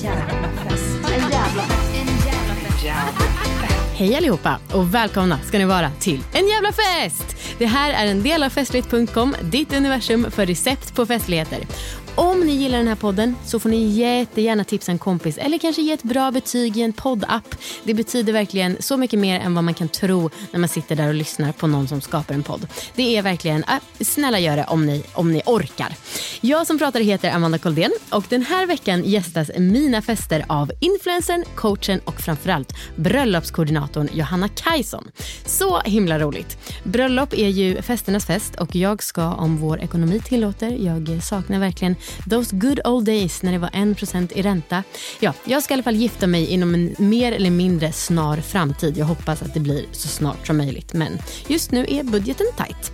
En jävla fest. En jävla Hej allihopa och välkomna ska ni vara till en jävla fest! Det här är en del av festligt.com, ditt universum för recept på festligheter. Om ni gillar den här podden så får ni jättegärna tipsa en kompis eller kanske ge ett bra betyg i en poddapp. Det betyder verkligen så mycket mer än vad man kan tro när man sitter där och lyssnar på någon som skapar en podd. Det är verkligen, äh, snälla gör det om ni, om ni orkar. Jag som pratar heter Amanda Koldén och den här veckan gästas mina fester av influencern, coachen och framförallt bröllopskoordinatorn Johanna Kajson. Så himla roligt. Bröllop är ju festernas fest och jag ska om vår ekonomi tillåter, jag saknar verkligen those good old days när det var 1% i ränta. Ja, jag ska i alla fall gifta mig inom en mer eller mindre snar framtid. Jag hoppas att det blir så snart som möjligt men just nu är budgeten tight.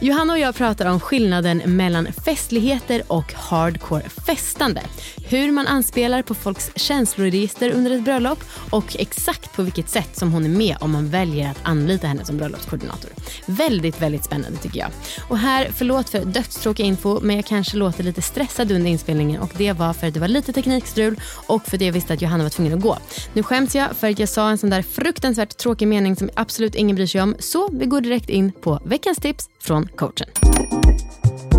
Johanna och jag pratar om skillnaden mellan festligheter och hardcore festande. Hur man anspelar på folks känsloregister under ett bröllop och exakt på vilket sätt som hon är med om man väljer att anlita henne som bröllopskoordinator. Väldigt, väldigt spännande tycker jag. Och här, förlåt för dödstråkig info, men jag kanske låter lite stressad under inspelningen och det var för att det var lite teknikstrul och för att jag visste att Johanna var tvungen att gå. Nu skäms jag för att jag sa en sån där fruktansvärt tråkig mening som absolut ingen bryr sig om, så vi går direkt in på veckans tips från coachen.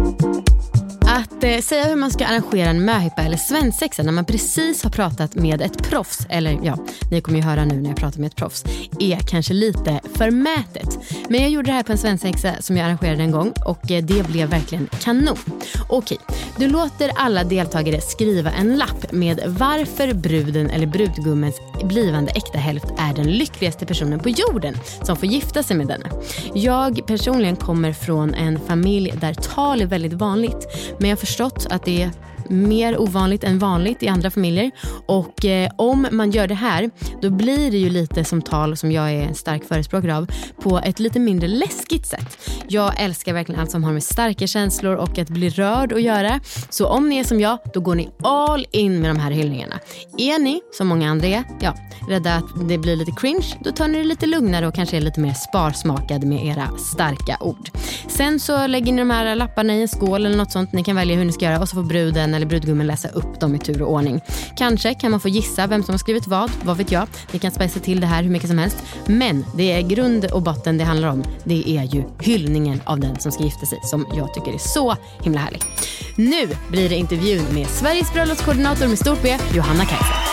Att eh, säga hur man ska arrangera en möhippa eller svensexa när man precis har pratat med ett proffs, eller ja, ni kommer ju höra nu när jag pratar med ett proffs, är kanske lite förmätet. Men jag gjorde det här på en svensexa som jag arrangerade en gång och eh, det blev verkligen kanon. Okej, du låter alla deltagare skriva en lapp med varför bruden eller brudgummens blivande äkta hälft är den lyckligaste personen på jorden som får gifta sig med denne. Jag personligen kommer från en familj där tal är väldigt vanligt men jag har förstått att det mer ovanligt än vanligt i andra familjer. Och eh, om man gör det här, då blir det ju lite som tal som jag är en stark förespråkare av, på ett lite mindre läskigt sätt. Jag älskar verkligen allt som har med starka känslor och att bli rörd att göra. Så om ni är som jag, då går ni all in med de här hyllningarna. Är ni, som många andra är, ja, rädda att det blir lite cringe, då tar ni det lite lugnare och kanske är lite mer sparsmakade med era starka ord. Sen så lägger ni de här lapparna i en skål eller något sånt. Ni kan välja hur ni ska göra och så får bruden eller brudgummen läsa upp dem i tur och ordning. Kanske kan man få gissa vem som har skrivit vad, vad vet jag. Ni kan spetsa till det här hur mycket som helst. Men det är grund och botten det handlar om. Det är ju hyllningen av den som ska gifta sig som jag tycker är så himla härlig. Nu blir det intervjun med Sveriges bröllopskoordinator med stort B, Johanna Kajsa.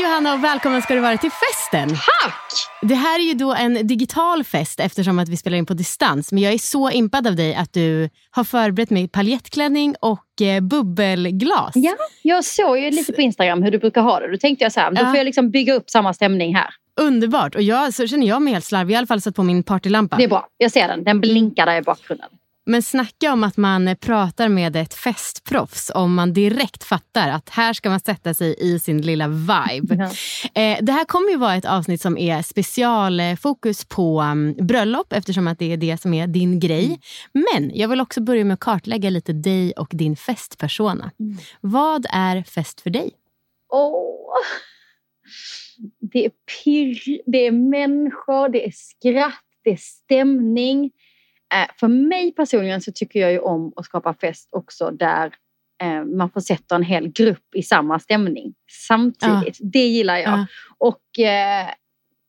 Hej Johanna och välkommen ska du vara till festen. Tack! Det här är ju då en digital fest eftersom att vi spelar in på distans. Men jag är så impad av dig att du har förberett mig paljettklänning och eh, bubbelglas. Ja, jag såg ju lite på Instagram hur du brukar ha det. Då tänkte jag så här, då får jag liksom bygga upp samma stämning här. Underbart. Och jag, så känner jag mig helt slarvig. Jag har i alla fall satt på min partylampa. Det är bra, jag ser den. Den blinkar där i bakgrunden. Men snacka om att man pratar med ett festproffs om man direkt fattar att här ska man sätta sig i sin lilla vibe. Eh, det här kommer ju vara ett avsnitt som är specialfokus på um, bröllop eftersom att det är det som är din grej. Men jag vill också börja med att kartlägga lite dig och din festpersona. Vad är fest för dig? Åh. Det är pirr, det är människor, det är skratt, det är stämning. Eh, för mig personligen så tycker jag ju om att skapa fest också där eh, man får sätta en hel grupp i samma stämning samtidigt. Det gillar jag. Ja. Och eh,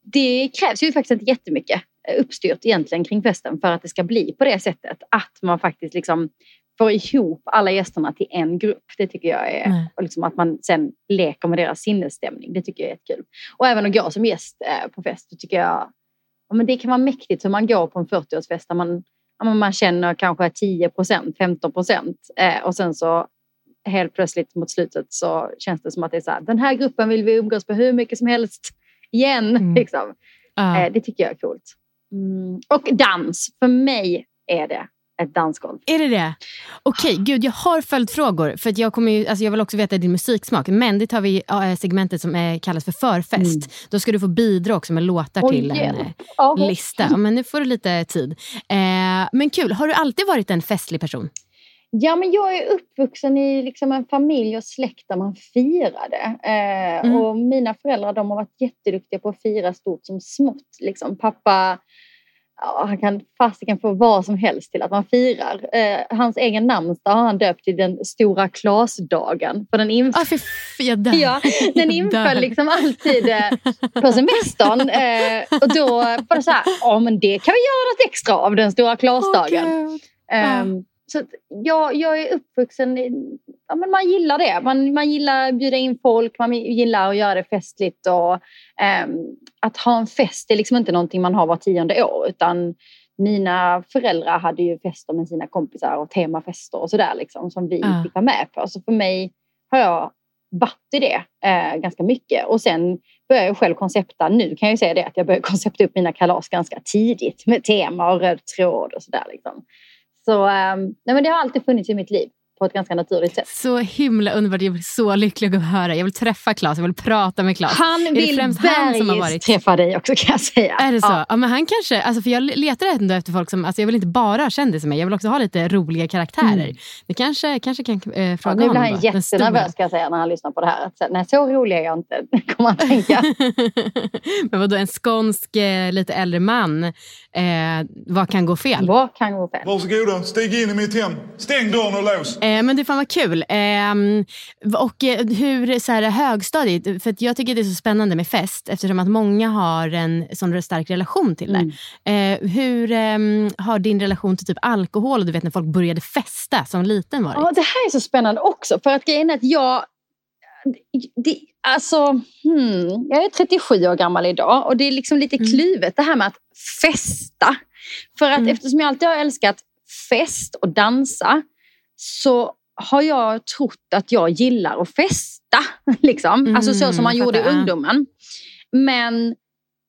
det krävs ju faktiskt inte jättemycket. uppstyrt egentligen kring festen för att det ska bli på det sättet. Att man faktiskt liksom får ihop alla gästerna till en grupp. Det tycker jag är, Nej. och liksom att man sen leker med deras sinnesstämning. Det tycker jag är jättekul. Och även att gå som gäst på fest, det tycker jag, ja, men det kan vara mäktigt hur man går på en 40-årsfest där man, man känner kanske 10 procent, 15 procent eh, och sen så helt plötsligt mot slutet så känns det som att det är så här, den här gruppen vill vi umgås på hur mycket som helst igen. Mm. Liksom. Eh, det tycker jag är coolt. Mm. Och dans, för mig är det ett dansgolv. Är det det? Okej, gud jag har följdfrågor. För jag, kommer ju, alltså jag vill också veta din musiksmak. Men det tar vi i ja, segmentet som är, kallas för förfest. Då ska du få bidra också med låtar Oj, till en hjälp. eh, Ja, lista. Men nu får du lite tid. Eh, men kul, har du alltid varit en festlig person? Ja, men jag är uppvuxen i liksom en familj och släkt där man firade. Eh, Mm. Och mina föräldrar de har varit jätteduktiga på att fira stort som smått. Liksom. Pappa ja, han kan fasiken få vad som helst till att man firar. Eh, hans egen namnsdag har han döpt till den stora Klasdagen. För den inf- Ah, för, dör. Ja, den inföll liksom alltid eh, på semestern. Eh, och då var det så här, ja men det kan vi göra något extra av den stora Klasdagen. Gud. Så jag, jag är uppvuxen ja, men man gillar det. Man, man gillar att bjuda in folk, man gillar att göra det festligt. Och, ehm, att ha en fest är liksom inte någonting man har var tionde år. Utan mina föräldrar hade ju fester med sina kompisar och temafester och sådär liksom, som vi Ja. fick vara med på. Så för mig har jag varit i det eh, ganska mycket. Och sen började jag själv koncepta. Nu kan jag säga det att jag började koncepta upp mina kalas ganska tidigt med tema och röd tråd och sådär. Liksom. Så ehm, nej, men det har alltid funnits i mitt liv på ett ganska naturligt sätt. Så himla underbart. Jag blir så lycklig att höra. Jag vill träffa Claes, jag vill prata med Claes. Han vill främst han som har bergis varit- träffa dig också kan jag säga. Är det så? Ja. Ja. men han kanske, alltså för jag letar ändå efter folk som, alltså jag vill inte bara ha kändisar med, jag vill också ha lite roliga karaktärer. Mm. Det kanske, kanske kan eh, Ja, fråga nu blir han jättenervös ska jag säga när han lyssnar på det här. Så- nej, så rolig är jag inte, kommer han tänka. men vadå, en skånsk eh, lite äldre man, eh, vad kan gå fel? Vad kan gå fel? Varsågoda, stig in i mitt hem. Stäng dörren och lås. Eh, men det fan vad kul. Eh, och eh, hur så här, högstadiet, för jag tycker det är så spännande med fest eftersom att många har en sån stark relation till det. Mm. Eh, hur ehm, har din relation till typ alkohol och du vet när folk började festa som liten varit? Ja, det här är så spännande också. För att grejen är att jag... Det, alltså, hmm, jag är 37 år gammal idag och det är liksom lite Mm. kluvet det här med att festa. För att Mm. eftersom jag alltid har älskat fest och dansa så har jag trott att jag gillar att festa. Liksom. alltså så Mm, som man gjorde i ungdomen. Men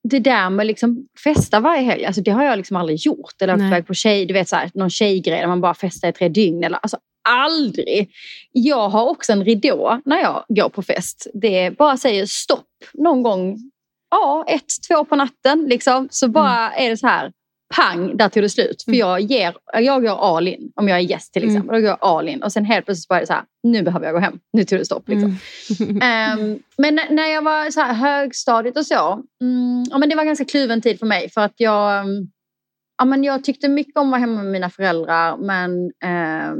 det där med liksom festa varje helg, alltså det har jag liksom aldrig gjort. Eller Nej. iväg på tjej, du vet så här, någon tjejgrej där man bara festar i tre dygn. Eller, alltså, aldrig. Jag har också en ridå när jag går på fest. Det bara säger stopp någon gång, ja, ett, två på natten. Liksom. Så bara är det så här, pang, där tog det slut. För Mm. jag, ger, jag går all in, om jag är gäst till Mm. exempel. Då går jag all in. Och sen helt plötsligt bara är det så här, nu behöver jag gå hem. Nu tog det stopp. Liksom. Mm. Ehm, men när jag var så här högstadiet och så, mm, ja, men det var ganska kluven tid för mig. För att jag, mm, ja, men jag tyckte mycket om att vara hemma med mina föräldrar. Men ehm,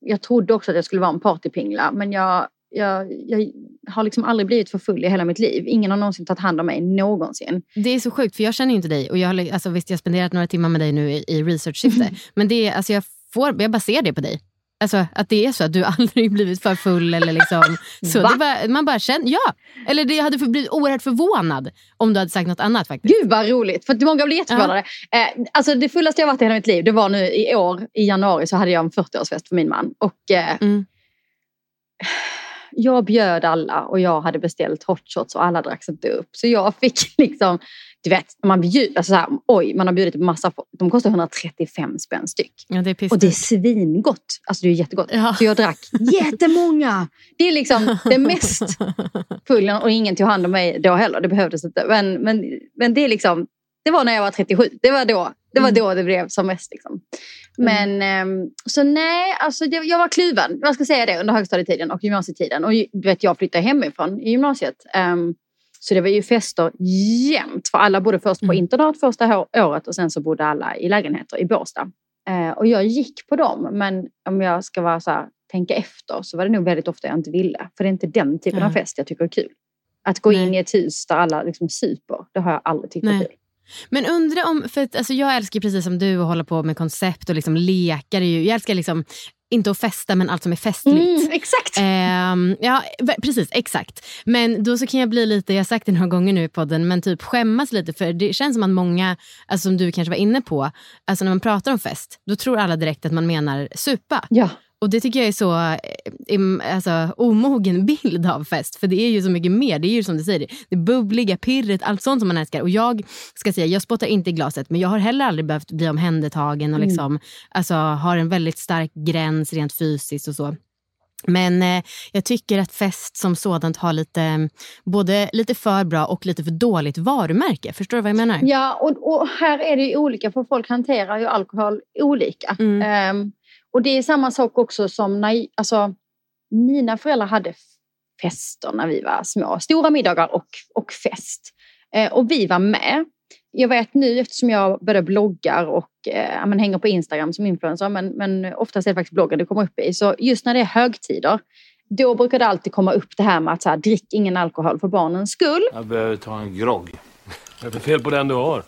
jag trodde också att jag skulle vara en partypingla. Men jag, jag, jag har liksom aldrig blivit för full i hela mitt liv. Ingen har någonsin tagit hand om mig någonsin. Det är så sjukt för jag känner ju inte dig och jag har alltså, visst jag har spenderat några timmar med dig nu i, i researchsyfte. Men det är, alltså, jag, får, jag bara ser det på dig. Alltså att det är så att du aldrig blivit för full eller liksom så. Bara, man bara känner, ja. Eller det hade blivit oerhört förvånad om du hade sagt något annat faktiskt. Gud vad roligt, för många blir jätteförvånade. Eh, alltså det fullaste jag varit i hela mitt liv, det var nu i år, i januari så hade jag en 40-årsfest för min man. Och eh, Mm. Jag bjöd alla och jag hade beställt hot shots och alla drack inte upp. Så jag fick liksom, du vet, man bjuder, alltså så här, oj, man har bjudit på massa, de kostar 135 spänn styck. Ja, det Och det är svingott. Alltså det är jättegott. Ja. Så jag drack jättemånga. Det är liksom det mest full och ingen tog hand om mig då heller. Det behövdes inte. Men, men, men det är liksom, det var när jag var 37. Det var då det, var Mm. då det blev som mest. Liksom. Men ehm, så nej, alltså jag, var kluven. Jag ska säga det under högstadietiden och gymnasietiden. Och du vet, jag flyttade hemifrån i gymnasiet. Ehm, så det var ju fester jämt. För alla bodde först på Mm. internat första året och sen så bodde alla i lägenheter i Båstad. Eh, och jag gick på dem. Men om jag ska vara så här, tänka efter så var det nog väldigt ofta jag inte ville. För det är inte den typen Ja. av fest jag tycker är kul. Att gå Nej. in i ett hus där alla liksom super, det har jag aldrig tyckt Nej. kul. Men undra om, för att, alltså jag älskar precis som du att hålla på med koncept och liksom lekar. Jag älskar liksom, inte att festa men allt som är festligt. Mm, exakt. Ehm, ja, precis. Exakt. Men då så kan jag bli lite, jag har sagt det några gånger nu i podden, men typ skämmas lite för det känns som att många, alltså som du kanske var inne på, alltså när man pratar om fest, då tror alla direkt att man menar supa. Ja. Och det tycker jag är så eh, alltså, omogen bild av fest. För det är ju så mycket mer. Det är ju som du säger, det bubbliga, pirret, allt sånt som man älskar. Och jag ska säga, jag spottar inte i glaset men jag har heller aldrig behövt bli omhändertagen och liksom, alltså, har en väldigt stark gräns rent fysiskt och så. Men eh, jag tycker att fest som sådant har lite, både lite för bra och lite för dåligt varumärke. Förstår du vad jag menar? Ja, och, och här är det ju olika för folk hanterar ju alkohol olika. Mm. Ehm, och det är samma sak också som när alltså, mina föräldrar hade fester när vi var små. Stora middagar och, och fest. Eh, och vi var med. Jag vet nu eftersom jag både bloggar och eh, men hänger på Instagram som influencer, men, men oftast är det faktiskt bloggen det kommer upp i. Så just när det är högtider, då brukar det alltid komma upp det här med att så här, drick ingen alkohol för barnens skull. Jag behöver ta en grogg. Vad är det för fel på den du har?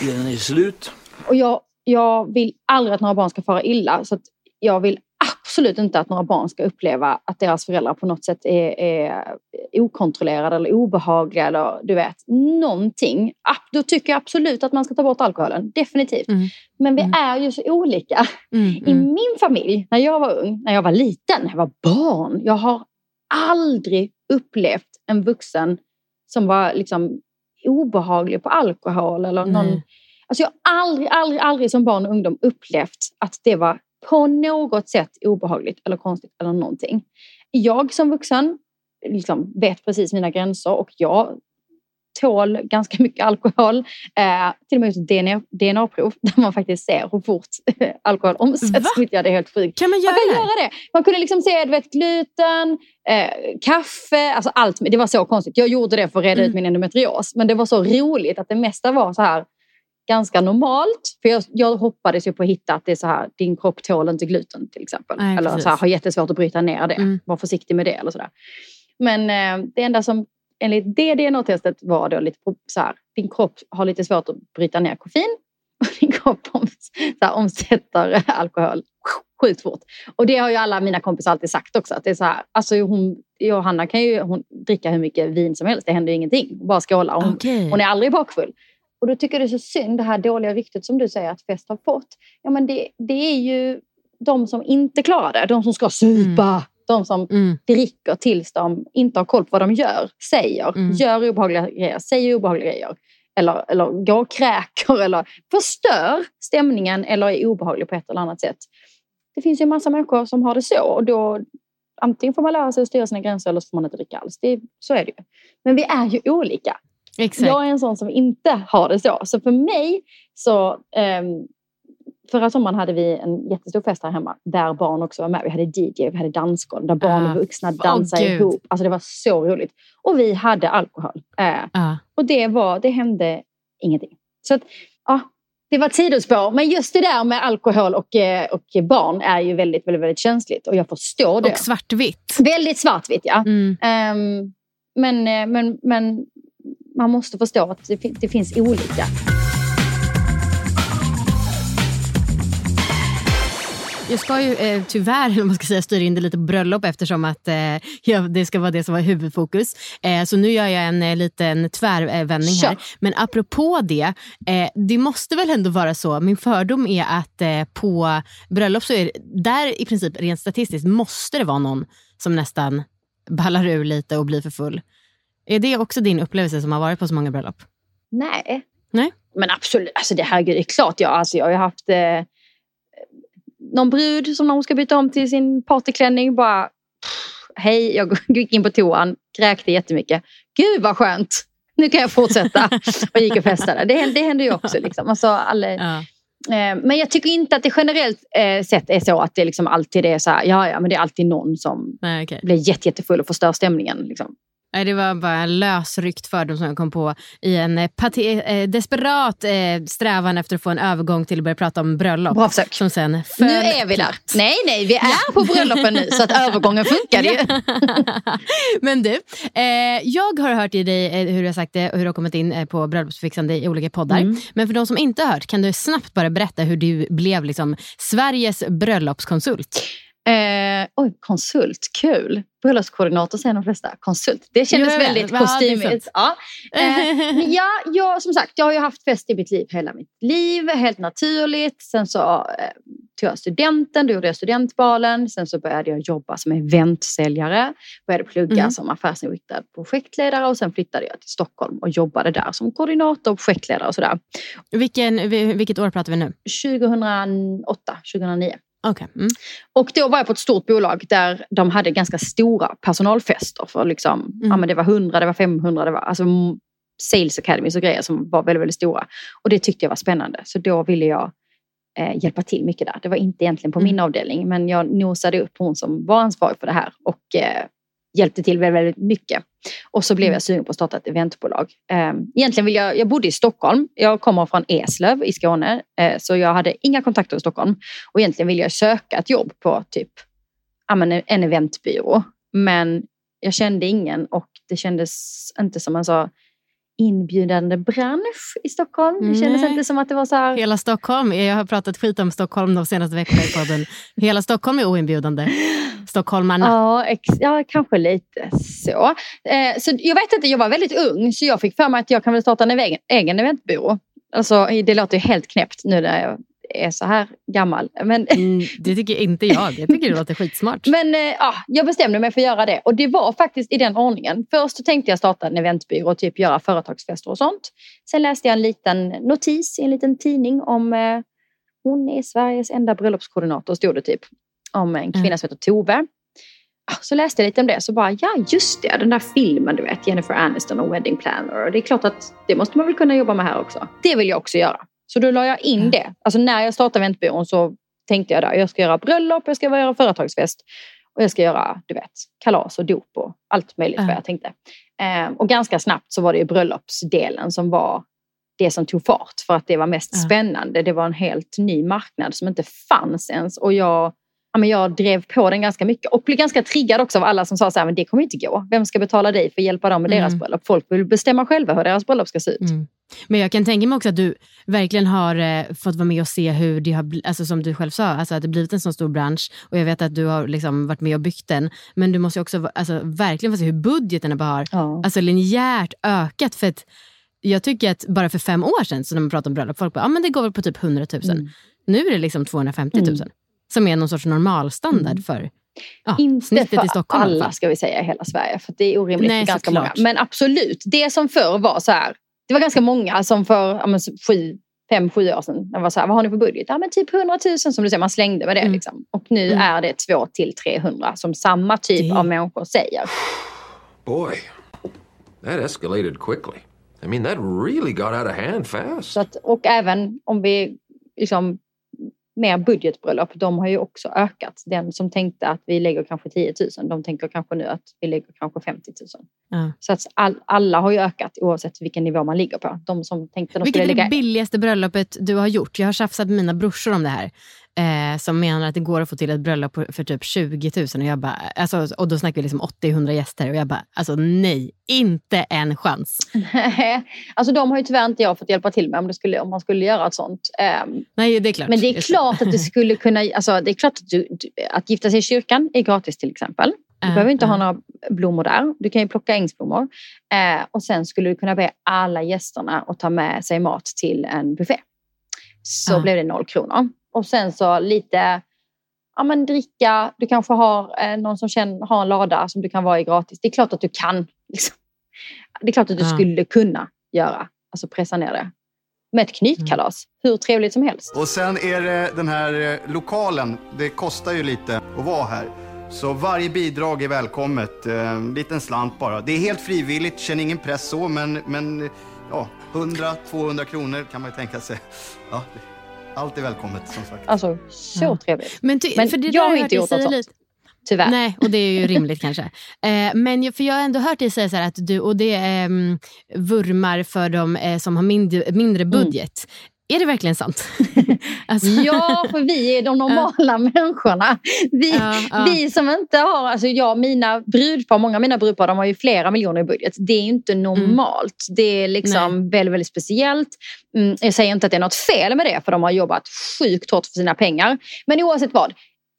Den är slut. Och jag, jag vill aldrig att några barn ska fara illa. Så jag vill absolut inte att några barn ska uppleva att deras föräldrar på något sätt är, är okontrollerade eller obehagliga eller du vet, någonting. Då tycker jag absolut att man ska ta bort alkoholen. Definitivt. Mm. Men vi Mm. är ju så olika. Mm, I mm. min familj, när jag var ung, när jag var liten, när jag var barn. Jag har aldrig upplevt en vuxen som var liksom obehaglig på alkohol eller någon. Alltså jag har aldrig, aldrig, aldrig som barn och ungdom upplevt att det var på något sätt obehagligt eller konstigt eller någonting. Jag som vuxen liksom vet precis mina gränser och jag tål ganska mycket alkohol. Eh, till och med ett DNA, DNA-prov där man faktiskt ser hur fort alkohol omsätts. Jag det är helt sjukt. Kan man göra Man kan det? göra det. Man kunde liksom se du vet, gluten, eh, kaffe, alltså allt. Det var så konstigt. Jag gjorde det för att reda ut Mm. min endometrios. Men det var så roligt att det mesta var så här ganska normalt. För jag, jag hoppades ju på att hitta att det är så här, din kropp tål inte gluten till exempel. Nej, eller precis. så här, har jättesvårt att bryta ner det. Mm. Var försiktig med det eller sådär. Men eh, det enda som enligt det DNA-testet var då lite så här, din kropp har lite svårt att bryta ner koffein. Och din kropp om, så här, omsätter alkohol sjukt fort. Och det har ju alla mina kompisar alltid sagt också. Att det är så här, alltså hon, Johanna kan ju hon, dricka hur mycket vin som helst. Det händer ju ingenting. Hon bara skålar. Hon, Okej. hon är aldrig bakfull. Och då tycker jag det är så synd det här dåliga ryktet som du säger att fest har fått. Ja men det, det är ju de som inte klarar det. De som ska supa. De som Mm. dricker tills de inte har koll på vad de gör. Säger. Mm. Gör obehagliga grejer. Säger obehagliga grejer. Eller, eller går och kräker. Eller förstör stämningen. Eller är obehaglig på ett eller annat sätt. Det finns ju en massa människor som har det så. Och då antingen får man lära sig att styra sina gränser eller så får man inte dricka alls. Det, så är det ju. Men vi är ju olika. Exakt. Jag är en sån som inte har det så. Så för mig så... ehm, förra sommaren hade vi en jättestor fest här hemma där barn också var med. Vi hade DJ, vi hade dansgolv där barn Ah, och vuxna åh, dansade gud. ihop. Alltså det var så roligt. Och vi hade alkohol. Eh, Ja. och det, var, det hände ingenting. Så att, ja, det var ett sidospår. Men just det där med alkohol och, eh, och barn är ju väldigt, väldigt, väldigt känsligt. Och jag förstår det. Och svartvitt. Väldigt svartvitt, ja. Mm. Ehm, men, men, men man måste förstå att det, det finns olika. Jag ska ju eh, tyvärr eller man ska säga, styra in det lite på bröllop eftersom att eh, ja, det ska vara det som var huvudfokus. Eh, så nu gör jag en eh, liten tvärvändning här. Men apropå det, eh, det måste väl ändå vara så, min fördom är att eh, på bröllop så är det, där i princip rent statistiskt måste det vara någon som nästan ballar ur lite och blir för full. Är det också din upplevelse som har varit på så många bröllop? Nej. Nej. Men absolut, alltså det här det är klart. Jag, alltså jag har haft eh, någon brud som när hon ska byta om till sin partyklänning bara pff, Hej, jag gick in på toan, kräkte jättemycket. Gud vad skönt! Nu kan jag fortsätta. och gick och festade. Det, det händer ju också. Liksom. Alltså, alla, Ja. Eh, Men jag tycker inte att det generellt eh, sett är så att det liksom alltid är så här, ja, ja, men det är alltid någon som Nej, okej. blir jätte, jättefull och förstör stämningen. Liksom. Nej, det var bara en lösryckt fördom som jag kom på i en eh, eh, desperat eh, strävan efter att få en övergång till att börja prata om bröllop. Bra försök. Som sen föll Nu är vi där. Nej, nej, vi är på bröllopen nu så att övergången funkade ju. Men du, eh, jag har hört i dig eh, hur du har sagt det och hur du har kommit in eh, på bröllopsfixande i olika poddar. Mm. Men för de som inte har hört, kan du snabbt bara berätta hur du blev liksom Sveriges bröllopskonsult? Eh, oj, konsult, kul. Bröllopskoordinator säger de flesta. Konsult, det kändes ja, väldigt kostymigt. Ja. Eh, ja, jag, som sagt, jag har ju haft fest i mitt liv hela mitt liv, helt naturligt. Sen så eh, tog jag studenten, då gjorde jag studentbalen. Sen så började jag jobba som eventsäljare. Började plugga Mm. som affärsinriktad projektledare och sen flyttade jag till Stockholm och jobbade där som koordinator och projektledare och sådär. Vilken, vi- vilket år pratar vi nu? 2008, 2009. Okej. Mm. Och då var jag på ett stort bolag där de hade ganska stora personalfester. För liksom, Mm. ja, men det var 100, det var 500, det var alltså sales academies och grejer som var väldigt, väldigt stora. Och det tyckte jag var spännande. Så då ville jag eh, hjälpa till mycket där. Det var inte egentligen på Mm. min avdelning men jag nosade upp hon som var ansvarig för det här och eh, hjälpte till väldigt, väldigt mycket. Och så Mm. blev jag sugen på att starta ett eventbolag. Eh, egentligen vill jag, jag bodde i Stockholm. Jag kommer från Eslöv i Skåne. Eh, så jag hade inga kontakter i Stockholm. Och egentligen ville jag söka ett jobb på typ en eventbyrå. Men jag kände ingen och det kändes inte som en så inbjudande bransch i Stockholm. Det kändes Nej. inte som att det var så här... Hela Stockholm, jag har pratat skit om Stockholm de senaste veckorna i podden. Hela Stockholm är oinbjudande. Stockholmarna. Ja, ex, ja, kanske lite så. Eh, så. Jag vet inte, jag var väldigt ung så jag fick för mig att jag kan väl starta en egen, egen eventbyrå. Alltså, det låter ju helt knäppt nu när jag är så här gammal. Men, Mm, det tycker inte jag. Jag tycker det låter skitsmart. men eh, ja, jag bestämde mig för att göra det. Och det var faktiskt i den ordningen. Först tänkte jag starta en eventbyrå och typ göra företagsfester och sånt. Sen läste jag en liten notis i en liten tidning om eh, hon är Sveriges enda bröllopskoordinator, stod det typ. Om en kvinna Mm. som heter Tove. Ah, Så läste jag lite om det så bara, ja just det, den där filmen du vet, Jennifer Aniston och Wedding Planner. Och det är klart att det måste man väl kunna jobba med här också. Det vill jag också göra. Så då la jag in Mm. det. Alltså när jag startade eventbyrån så tänkte jag där, jag ska göra bröllop, jag ska göra företagsfest. Och jag ska göra, du vet, kalas och dop och allt möjligt Ja. vad jag tänkte. Eh, och ganska snabbt så var det ju bröllopsdelen som var det som tog fart för att det var mest Ja. spännande. Det var en helt ny marknad som inte fanns ens och jag, ja, men jag drev på den ganska mycket och blev ganska triggad också av alla som sa så här, men det kommer inte gå. Vem ska betala dig för att hjälpa dem med deras Mm. bröllop? Folk vill bestämma själva hur deras bröllop ska se ut. Mm. Men jag kan tänka mig också att du verkligen har eh, fått vara med och se hur det har alltså som du själv sa, alltså att det blivit en så stor bransch. Och jag vet att du har liksom varit med och byggt den. Men du måste också alltså, verkligen få se hur budgeterna bara har Ja. alltså, linjärt ökat. För att jag tycker att bara för fem år sedan, så när man pratade om bröllop, folk bara, ja men det går väl på typ 100 000. Mm. Nu är det liksom 250 000. Mm. Som är någon sorts normalstandard Mm. för ja, Inte snittet för alla ska vi säga i hela Sverige. För det är orimligt Nej, för ganska många. Men absolut, det som förr var så här. Det var ganska många som för ja, men, sju, fem, sju år sedan. De var så här, vad har ni för budget? Ja men typ 100 000 som du säger, man slängde med det. Mm. Liksom. Och nu Mm. är det 2 till 300 som samma typ Det- av människor säger. Boy, that escalated quickly. I mean, that really got out of hand fast. Så att, och även om vi liksom mer budgetbröllop, de har ju också ökat. Den som tänkte att vi lägger kanske 10 000, de tänker kanske nu att vi lägger kanske 50 000. Ja. Så att all, alla har ju ökat oavsett vilken nivå man ligger på. De som tänkte de Vilket är det lägga... billigaste bröllopet du har gjort? Jag har tjafsat med mina brorsor om det här. Eh, som menar att det går att få till ett bröllop för typ 20 000. Och, jag bara, alltså, och då snackar vi liksom 80-100 gäster. Och jag bara, alltså nej, inte en chans. alltså de har ju tyvärr inte jag fått hjälpa till med om, det skulle, om man skulle göra ett sånt. Ehm, Nej, det är klart. men det är klart att det skulle kunna... Alltså, det är klart att, du, att gifta sig i kyrkan är gratis till exempel. Du Ja, behöver inte ja. ha några blommor där. Du kan ju plocka ängsblommor. Eh, och sen skulle du kunna be alla gästerna att ta med sig mat till en buffé. Så Ja. blev det noll kronor. Och sen så lite ja, men dricka. Du kanske har eh, någon som känner, har en lada som du kan vara i gratis. Det är klart att du kan. Liksom. Det är klart att du Ja. skulle kunna göra. Alltså pressa ner det. Med ett knytkalas. Hur trevligt som helst. Och sen är det den här eh, lokalen. Det kostar ju lite att vara här. Så varje bidrag är välkommet. Eh, En liten slant bara. Det är helt frivilligt, känner ingen press så, men, men ja, 100-200 kronor kan man ju tänka sig. Ja, allt är välkommet som sagt. Alltså så Ja. trevligt. Men, ty, Men för det jag har inte gjort säga något lite. tyvärr. Nej, och det är ju rimligt kanske. Eh, men för jag har ändå hört dig säga så här att du och det eh, vurmar för de eh, som har mindre, mindre Mm. budget. Är det verkligen sant? alltså, Ja, för vi är de normala människorna. Vi, Ja, ja. vi som inte har, alltså jag, mina brudpar, många av mina brudpar de har ju flera miljoner i budget. Det är inte normalt. Det är liksom väldigt, väldigt speciellt. Mm, jag säger inte att det är något fel med det för de har jobbat sjukt hårt för sina pengar. Men oavsett vad,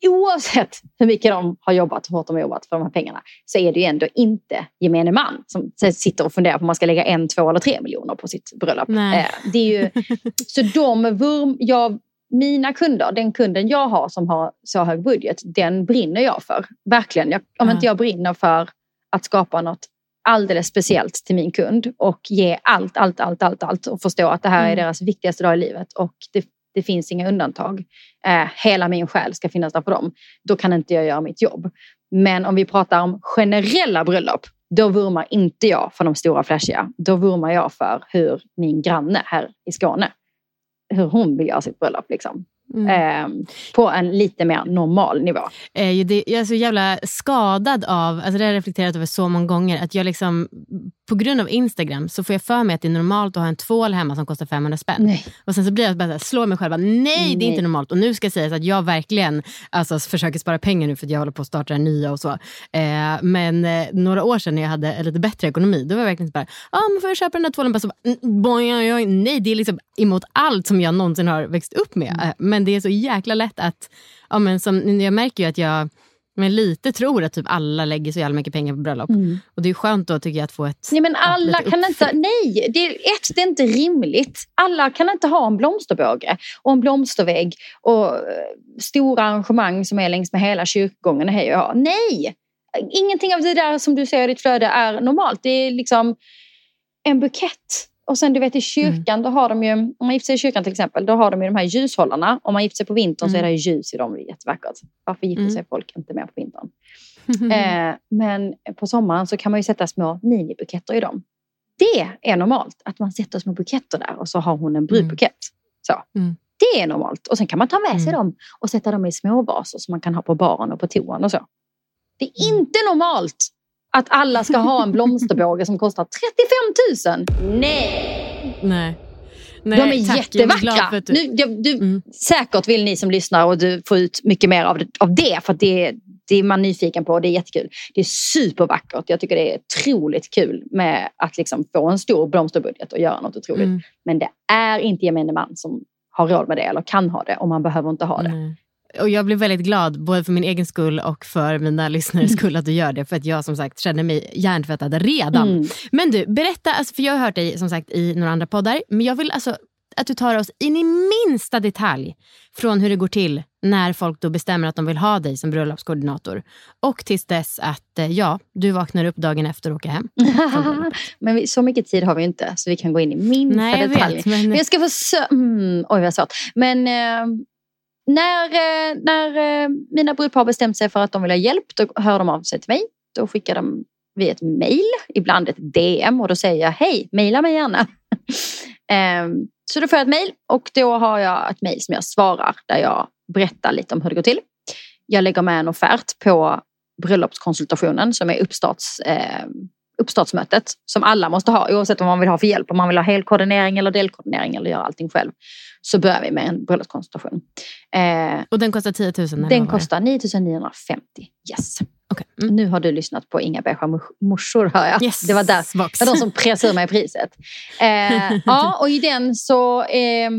oavsett hur mycket de har jobbat, hur hårt de har jobbat för de här pengarna så är det ju ändå inte gemene man som sitter och funderar på om man ska lägga en, två eller tre miljoner på sitt bröllop. Nej. Eh, det är ju, så de vurm, jag, mina kunder, den kunden jag har som har så hög budget, den brinner jag för. Verkligen. Jag, om inte jag brinner för att skapa något alldeles speciellt till min kund och ge allt, allt, allt, allt, allt och förstå att det här är Mm. deras viktigaste dag i livet och det, det finns inga undantag. Eh, hela min själ ska finnas där för dem. Då kan inte jag göra mitt jobb. Men om vi pratar om generella bröllop, då vurmar inte jag för de stora flashiga. Då vurmar jag för hur min granne här i Skåne, hur hon vill göra sitt bröllop. Liksom. Mm. Eh, på en lite mer normal nivå. ju det, jag är så jävla skadad av, alltså det har jag reflekterat över så många gånger, att jag liksom, på grund av Instagram så får jag för mig att det är normalt att ha en tvål hemma som kostar 500 spänn. Nej. Och sen så blir jag bara här, slår mig själv, bara, nej det är Nej. inte normalt. Och nu ska jag säga att jag verkligen alltså, försöker spara pengar nu för att jag håller på att starta det nya och så. Eh, men eh, några år sedan när jag hade lite bättre ekonomi, då var jag verkligen bara, ja ah, men får jag köpa den där tvålen? Bara så, bara, "Mm, boing, oj, oj." nej, det är liksom emot allt som jag någonsin har växt upp med. Mm. Eh, Men det är så jäkla lätt att, ja, men som, jag märker ju att jag men lite tror att typ alla lägger så jävla mycket pengar på bröllop. Och det är skönt då tycker jag att få ett... Nej men alla kan inte, nej, det är, ett, det är inte rimligt. Alla kan inte ha en blomsterbåge och en blomstervägg och eh, stora arrangemang som är längs med hela kyrkogången. Hej och hå. Nej! Ingenting av det där som du ser i ditt flöde är normalt. Det är liksom en bukett. Och sen du vet i kyrkan, då har de ju, om man gifter sig i kyrkan till exempel, då har de ju de här ljushållarna. Om man gifter sig på vintern så är det ju ljus i dem, det är jättevackert. Varför gifter Mm. sig folk inte mer på vintern? Eh, men på sommaren så kan man ju sätta små minibuketter i dem. Det är normalt, att man sätter små buketter där och så har hon en brudbukett. Så. Mm. Det är normalt. Och sen kan man ta med sig Mm. dem och sätta dem i små vaser som man kan ha på baren och på toan och så. Det är Mm. inte normalt att alla ska ha en blomsterbåge som kostar 35 000. Nej! Nej. De Nej, är tack. Jag är glad jättevackra. att du- Nu, du, du, Mm. Säkert vill ni som lyssnar och du får ut mycket mer av det, av det för att det, det är man nyfiken på och det är jättekul. Det är supervackert. Jag tycker det är otroligt kul med att liksom få en stor blomsterbudget och göra något otroligt. Mm. Men det är inte gemene man som har råd med det eller kan ha det och man behöver inte ha det. Nej. Och jag blir väldigt glad, både för min egen skull och för mina lyssnares skull, att du gör det. För att jag som sagt känner mig hjärntvättad redan. Mm. Men du, berätta, alltså, för jag har hört dig som sagt i några andra poddar, men jag vill alltså att du tar oss in i minsta detalj från hur det går till när folk då bestämmer att de vill ha dig som bröllopskoordinator. Och tills dess att eh, ja, du vaknar upp dagen efter och åker hem. men vi, så mycket tid har vi inte så vi kan gå in i minsta Nej, jag detalj. vet. Men, Men jag ska försöka... Mm, oj, vad svårt. Men eh, när, eh, när eh, mina brudpar bestämt sig för att de vill ha hjälp, då hör de av sig till mig. Då skickar de via ett mejl, ibland ett DM och då säger jag hej, mejla mig gärna. Ehm, så då får jag ett mejl och då har jag ett mejl som jag svarar där jag berättar lite om hur det går till. Jag lägger med en offert på bröllopskonsultationen som är uppstarts, eh, uppstartsmötet som alla måste ha oavsett vad man vill ha för hjälp. Om man vill ha helkoordinering eller delkoordinering eller göra allting själv. Så börjar vi med en bröllopskonsultation. Eh, och den kostar 10 000? eller vad den kostar 950. Yes. Okej. Mm. Nu har du lyssnat på Inga mors- morsor hör jag. Yes, Det var där. box. Det var de som pressade ur mig priset. Eh, ja, och i den så eh,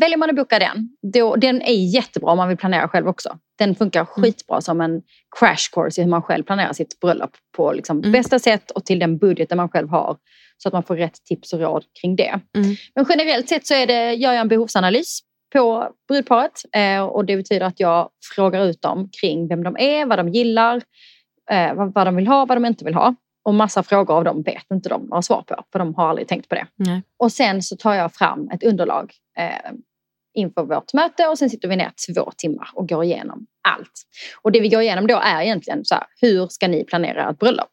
väljer man att boka den. Då, den är jättebra om man vill planera själv också. Den funkar skitbra som en crash course i hur man själv planerar sitt bröllop på liksom Mm. bästa sätt och till den budgeten man själv har. Så att man får rätt tips och råd kring det. Mm. Men generellt sett så är det, gör jag en behovsanalys på brudparet. Eh, och det betyder att jag frågar ut dem kring vem de är, vad de gillar, eh, vad, vad de vill ha, vad de inte vill ha. Och massa frågor av dem vet inte de några svar på, för de har aldrig tänkt på det. Nej. Och sen så tar jag fram ett underlag eh, inför vårt möte och sen sitter vi ner två timmar och går igenom allt. Och det vi går igenom då är egentligen så här, hur ska ni planera ett bröllop?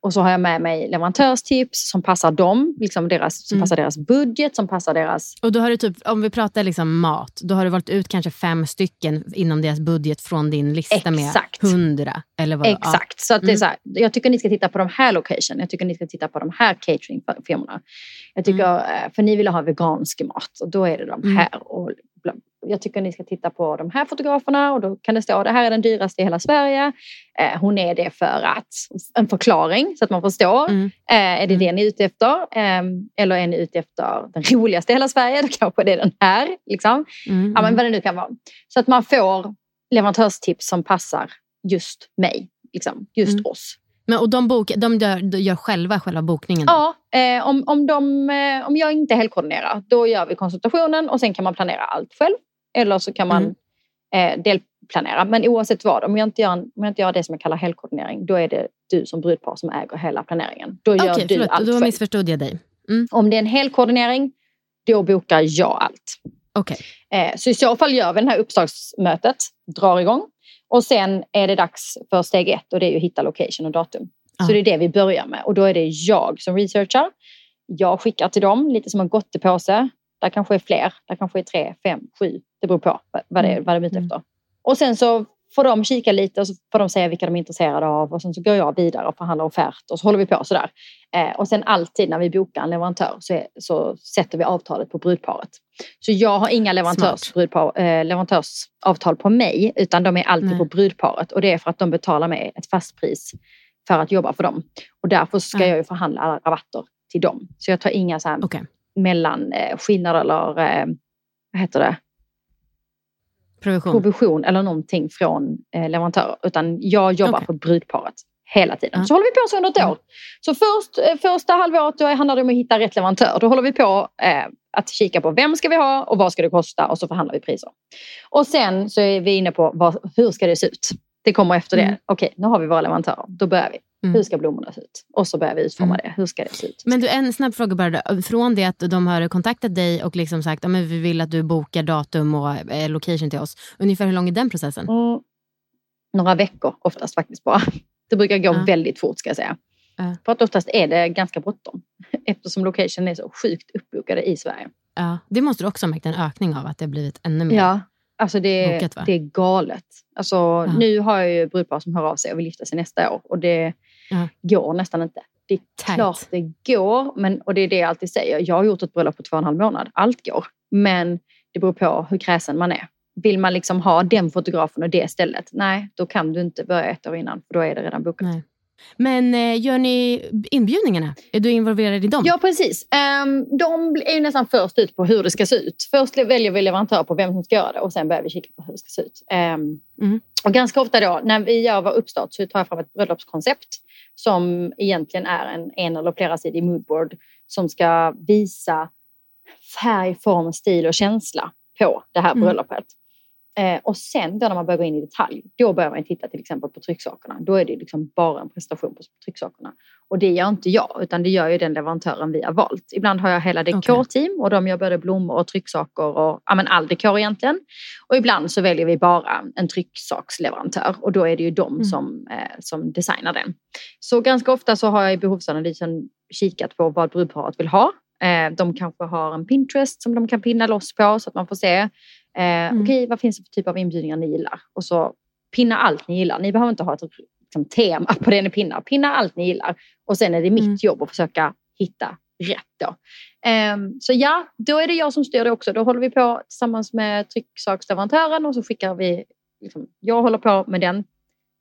Och så har jag med mig leverantörstips som passar dem, liksom deras, som Mm. passar deras budget, som passar deras... Och då har du typ, om vi pratar liksom mat, då har du valt ut kanske fem stycken inom deras budget från din lista Exakt. med hundra. Eller vad, Exakt. Så att det är Mm. så här, jag tycker ni ska titta på de här location. Jag tycker ni ska titta på de här cateringfirmorna. Jag tycker, eh, För ni vill ha vegansk mat och då är det de Mm. här. Och jag tycker ni ska titta på de här fotograferna och då kan det stå det här är den dyraste i hela Sverige. Eh, hon är det för att, en förklaring så att man förstår. Mm. Eh, är det det ni är ute efter? Eh, eller är ni ute efter den roligaste i hela Sverige? Då kanske det är den här. Liksom. Mm, Ja, men mm. vad det nu kan vara. Så att man får leverantörstips som passar just mig. Liksom, just Mm. oss. Men, och de, bok, de gör, de gör själva själva bokningen? då? Ja, eh, om, om, de, eh, om jag inte helkoordinerar, då gör vi konsultationen och sen kan man planera allt själv. Eller så kan man Mm. eh, delplanera. Men oavsett vad, om jag, inte gör, om jag inte gör det som jag kallar helkoordinering, då är det du som brudpar som äger hela planeringen. Då gör Okej, du förlåt, allt då själv. missförstod jag dig. Mm. Om det är en helkoordinering, då bokar jag allt. Okej. Eh, Så i så fall gör vi det här uppslagsmötet, drar igång. Och sen är det dags för steg ett och det är ju hitta location och datum. Ja. Så det är det vi börjar med och då är det jag som researchar. Jag skickar till dem lite som en gottepåse. Där kanske är fler, där kanske är tre, fem, sju. Det beror på vad- det är, vad de är ute Mm. efter. Och sen så får de kika lite och så får de säga vilka de är intresserade av och sen så går jag vidare och förhandlar offert och så håller vi på sådär. Eh, och sen alltid när vi bokar en leverantör så, är, så sätter vi avtalet på brudparet. Så jag har inga leverantörs, brudpar, eh, leverantörsavtal på mig utan de är alltid Nej. på brudparet och det är för att de betalar mig ett fast pris för att jobba för dem. Och därför ska Ja. jag ju förhandla alla rabatter till dem. Så jag tar inga så här Okej. mellanskillnader eller eh, vad heter det? Provision. provision eller någonting från eh, leverantörer. Utan jag jobbar Okej. för brudparet hela tiden. Ja. Så håller vi på så under ett Mm. år. Så först, eh, första halvåret då handlar det om att hitta rätt leverantör. Då håller vi på eh, att kika på vem ska vi ha och vad ska det kosta och så förhandlar vi priser. Och sen så är vi inne på vad, hur ska det se ut? Det kommer efter Mm. det. Okej, nu har vi våra leverantörer. Då börjar vi. Mm. Hur ska blommorna se ut? Och så börjar vi utforma Mm. det. Hur ska det se ut? Men du, en snabb fråga bara. Då. Från det att de har kontaktat dig och liksom sagt att vi vill att du bokar datum och eh, location till oss. Ungefär hur lång är den processen? Mm. Några veckor oftast faktiskt bara. Det brukar gå Ja. väldigt fort ska jag säga. Ja. För att oftast är det ganska bråttom. Eftersom location är så sjukt uppbokade i Sverige. Ja, det måste du också ha märkt en ökning av, att det har blivit ännu mer. Ja, alltså det, Bokat, det är galet. Alltså, Nu har jag ju brudpar som hör av sig och vill gifta sig nästa år. Och det Ja. går nästan inte. Det är Tajt. klart det går. Men, och det är det jag alltid säger. Jag har gjort ett bröllop på två och en halv månad. Allt går. Men det beror på hur kräsen man är. Vill man liksom ha den fotografen och det stället? Nej, då kan du inte börja ett år innan. För då är det redan bokat. Nej. Men eh, gör ni inbjudningarna? Är du involverad i dem? Ja, precis. Um, de är ju nästan först ut på hur det ska se ut. Först väljer vi leverantör på vem som ska göra det och sen börjar vi kika på hur det ska se ut. Ehm, Mm. Och ganska ofta då, när vi gör vår uppstart så tar jag fram ett bröllopskoncept som egentligen är en en eller flera sidig moodboard som ska visa färg, form, stil och känsla på det här Mm. Eh, och sen då när man börjar gå in i detalj, då börjar man titta till exempel på trycksakerna. Då är det liksom bara en prestation på trycksakerna. Och det gör inte jag, utan det gör ju den leverantören vi har valt. Ibland har jag hela dekorteam och de gör både blommor och trycksaker och ja, men all dekor egentligen. Och ibland så väljer vi bara en trycksaksleverantör och då är det ju de Mm. som, eh, som designar den. Så ganska ofta så har jag i behovsanalysen kikat på vad brudparet vill ha. Eh, de kanske har en Pinterest som de kan pinna loss på så att man får se. Eh, Okej, vad finns det för typ av inbjudningar ni gillar? Och så pinna allt ni gillar. Ni behöver inte ha ett liksom, tema på det ni pinnar. Pinna allt ni gillar. Och sen är det mitt Mm. jobb att försöka hitta rätt då. Ehm, så ja, då är det jag som styr det också. Då håller vi på tillsammans med trycksaksleverantören och så skickar vi, liksom, jag håller på med den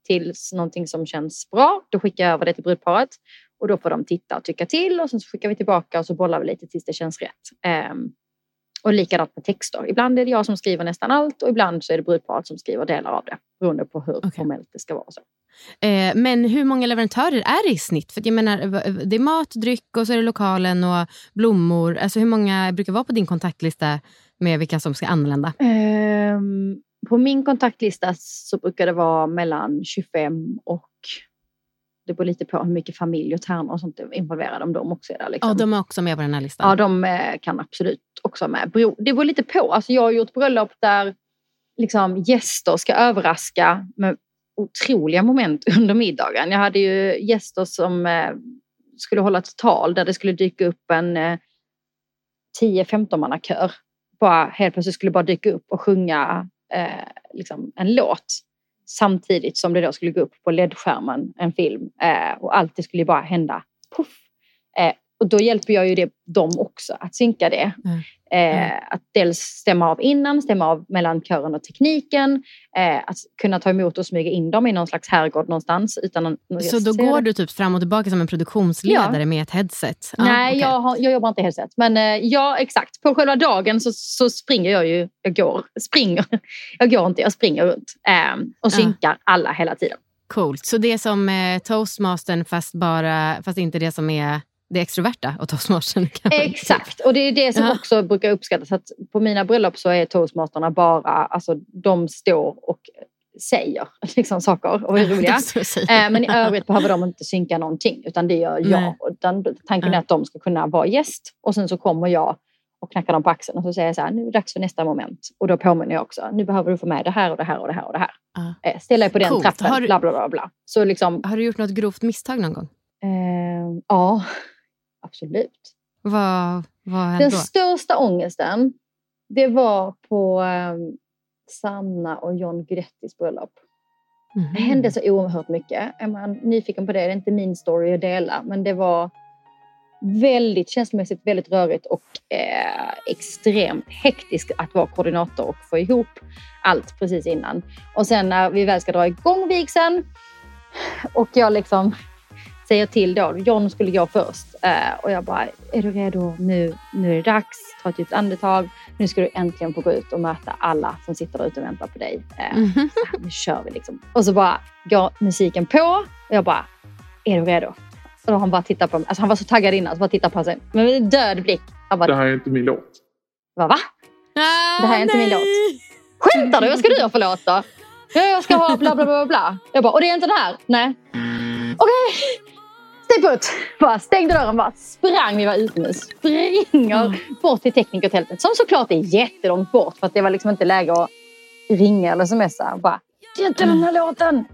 tills någonting som känns bra. Då skickar jag över det till brudparet och då får de titta och tycka till och sen så skickar vi tillbaka och så bollar vi lite tills det känns rätt. Ehm, och likadant med texter. Ibland är det jag som skriver nästan allt och ibland så är det brudparet som skriver delar av det beroende på hur formellt det ska vara. Så. Eh, men hur många leverantörer är det i snitt? För jag menar, det är mat, dryck och så är det lokalen och blommor. Alltså hur många brukar vara på din kontaktlista med vilka som ska anlända? Ehm, på min kontaktlista så brukar det vara mellan 25 och det beror lite på hur mycket familj och tärnor och sånt är involverade om de också är där. Liksom. Ja, de är också med på den här listan. Ja, de eh, kan absolut också vara med. Det beror lite på. Alltså, jag har gjort bröllop där liksom, gäster ska överraska med otroliga moment under middagen. Jag hade ju gäster som eh, skulle hålla ett tal där det skulle dyka upp en eh, 10-15 manna kör. Bara helt plötsligt skulle bara dyka upp och sjunga eh, liksom en låt samtidigt som det då skulle gå upp på ledskärmen en film eh, och allt det skulle bara hända. Puff. Eh, och då hjälper jag ju det, dem också att synka det. Mm. Eh, att dels stämma av innan, stämma av mellan kören och tekniken. Eh, att kunna ta emot och smyga in dem i någon slags herrgård någonstans. Utan Så då går du typ fram och tillbaka som en produktionsledare Ja. med ett headset? Ja, Nej, okej. jag, har, jag jobbar inte i headset. Men eh, ja, exakt. På själva dagen så, så springer jag ju. Jag går, springer. Jag går inte, jag springer runt. Eh, och synkar alla hela tiden. Coolt. Så det är som eh, toastmastern fast, bara, fast inte det som är det extroverta och toastmastern? Exakt, och det är det som Ja. också brukar uppskattas. Att på mina bröllop så är toastmasterna bara, alltså de står och säger liksom, saker och är roliga. är. Eh, Men i övrigt behöver de inte synka någonting utan det gör jag. Utan tanken är att de ska kunna vara gäst och sen så kommer jag och knackar dem på axeln och så säger jag så här, nu är det dags för nästa moment. Och då påminner jag också, nu behöver du få med det här och det här och det här och det här. Ja. Eh, Ställ dig på den Coolt. trappen, Har du- bla bla bla. bla. Så liksom, Har du gjort något grovt misstag någon gång? eh, ja, absolut. Vad, vad hände Den då? största ångesten, det var på eh, Sanna och John Guidettis bröllop. Mhm. Det hände så oerhört mycket. Är man nyfiken på det, det är inte min story att dela, men det var väldigt känslomässigt väldigt rörigt och eh, extremt hektiskt att vara koordinator och få ihop allt precis innan. Och sen när vi väl ska dra igång vigseln och jag liksom säger till då, John skulle gå först eh, och jag bara, är du redo? Nu, nu är det dags, ta ett djupt andetag. Nu ska du äntligen få gå ut och möta alla som sitter där ute och väntar på dig. Mhm. så här, nu kör vi liksom. Och så bara går musiken på och jag bara, är du redo? Och då han bara tittat på mig. Alltså han var så taggad innan, så bara tittar på sig. Men med en död blick. Han bara, Det här är inte min låt. va? va? Ah, Det här är inte min låt. Skämtar du? Vad ska du ha för låt då? Ja, jag ska ha bla bla bla bla. Jag bara, och det är inte den här? Nej. Okej. Stay put. Bara stängde dörren bara sprang. Vi var utomhus. Springer bort till teknikertältet. Som såklart är jättelångt bort. För att det var liksom inte läge att ringa eller smsa. Bara, det är inte den här låten.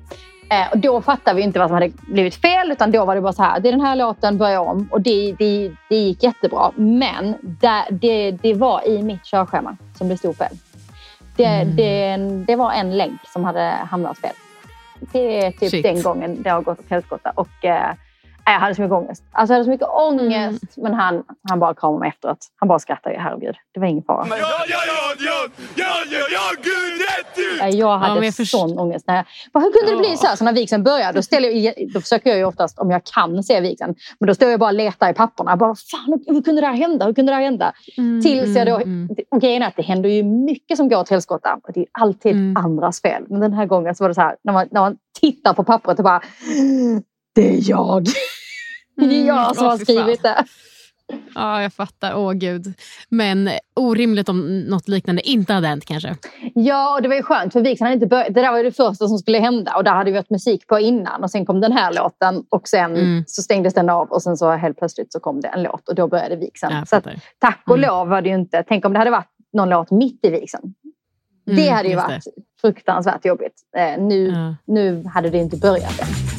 Eh, och då fattade vi inte vad som hade blivit fel. Utan då var det bara så här. Det är den här låten, börja om. Och det, det, det gick jättebra. Men det, det, det var i mitt körschema som det stod fel. Det, det, det var en länk som hade hamnat fel. Det är typ Shit. den gången det har gått åt helskotta. Och eh, jag hade så mycket ångest. Alltså jag hade så mycket ångest. Men han, han bara kramade mig efteråt. Han bara skrattade. Herregud, det var ingen fara. Ja, ja, ja, ja, ja, ja, ja, gud rätt Nej, Jag hade men jag först- sån ångest. När jag, bara, hur kunde det bli så här? Så när vigseln börjar, då, ställer jag, då försöker jag ju oftast, om jag kan se vigseln, men då står jag bara och letar i papperna. Bara, Fan, hur kunde det här hända? Hur kunde det här hända? Mm, Tills jag då... mm, mm. Och grejen är att det händer ju mycket som går åt helskotta. Och det är alltid Mm. andras fel. Men den här gången så var det så här, när man, när man tittar på pappret och bara... Det är jag! Det är jag som har skrivit det. Ja, jag fattar. Åh gud. Men orimligt om något liknande inte hade hänt kanske. Ja, och det var ju skönt för vigseln hade inte börjat. Det där var ju det första som skulle hända och där hade vi haft musik på innan och sen kom den här låten och sen Mm. så stängdes den av och sen så helt plötsligt så kom det en låt och då började. Jag så att, tack och Mm. lov var det ju inte. Tänk om det hade varit någon låt mitt i det Mm, hade ju varit fruktansvärt jobbigt. Eh, nu, Ja. nu hade det inte börjat än.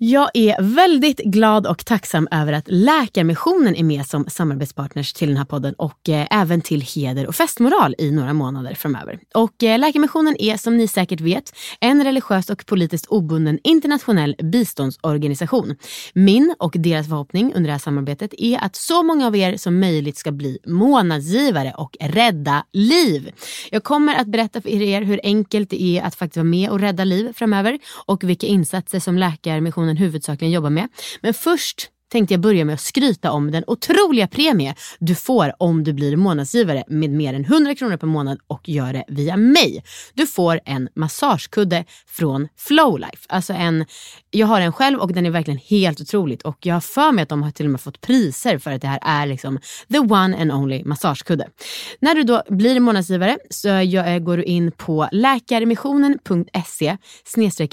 Jag är väldigt glad och tacksam över att Läkarmissionen är med som samarbetspartners till den här podden och eh, även till Heder och festmoral i några månader framöver. Och eh, Läkarmissionen är som ni säkert vet en religiös och politiskt obunden internationell biståndsorganisation. Min och deras förhoppning under det här samarbetet är att så många av er som möjligt ska bli månadsgivare och rädda liv. Jag kommer att berätta för er hur enkelt det är att faktiskt vara med och rädda liv framöver och vilka insatser som Läkarmissionen huvudsakligen jobbar med. Men först tänkte jag börja med att skryta om den otroliga premie du får om du blir månadsgivare med mer än 100 kronor per månad och gör det via mig. Du får en massagekudde från Flowlife. Alltså en, jag har en själv och den är verkligen helt otroligt och jag har för mig att de har till och med fått priser för att det här är liksom the one and only massagekudde. När du då blir månadsgivare så eh, går du in på läkarmissionen.se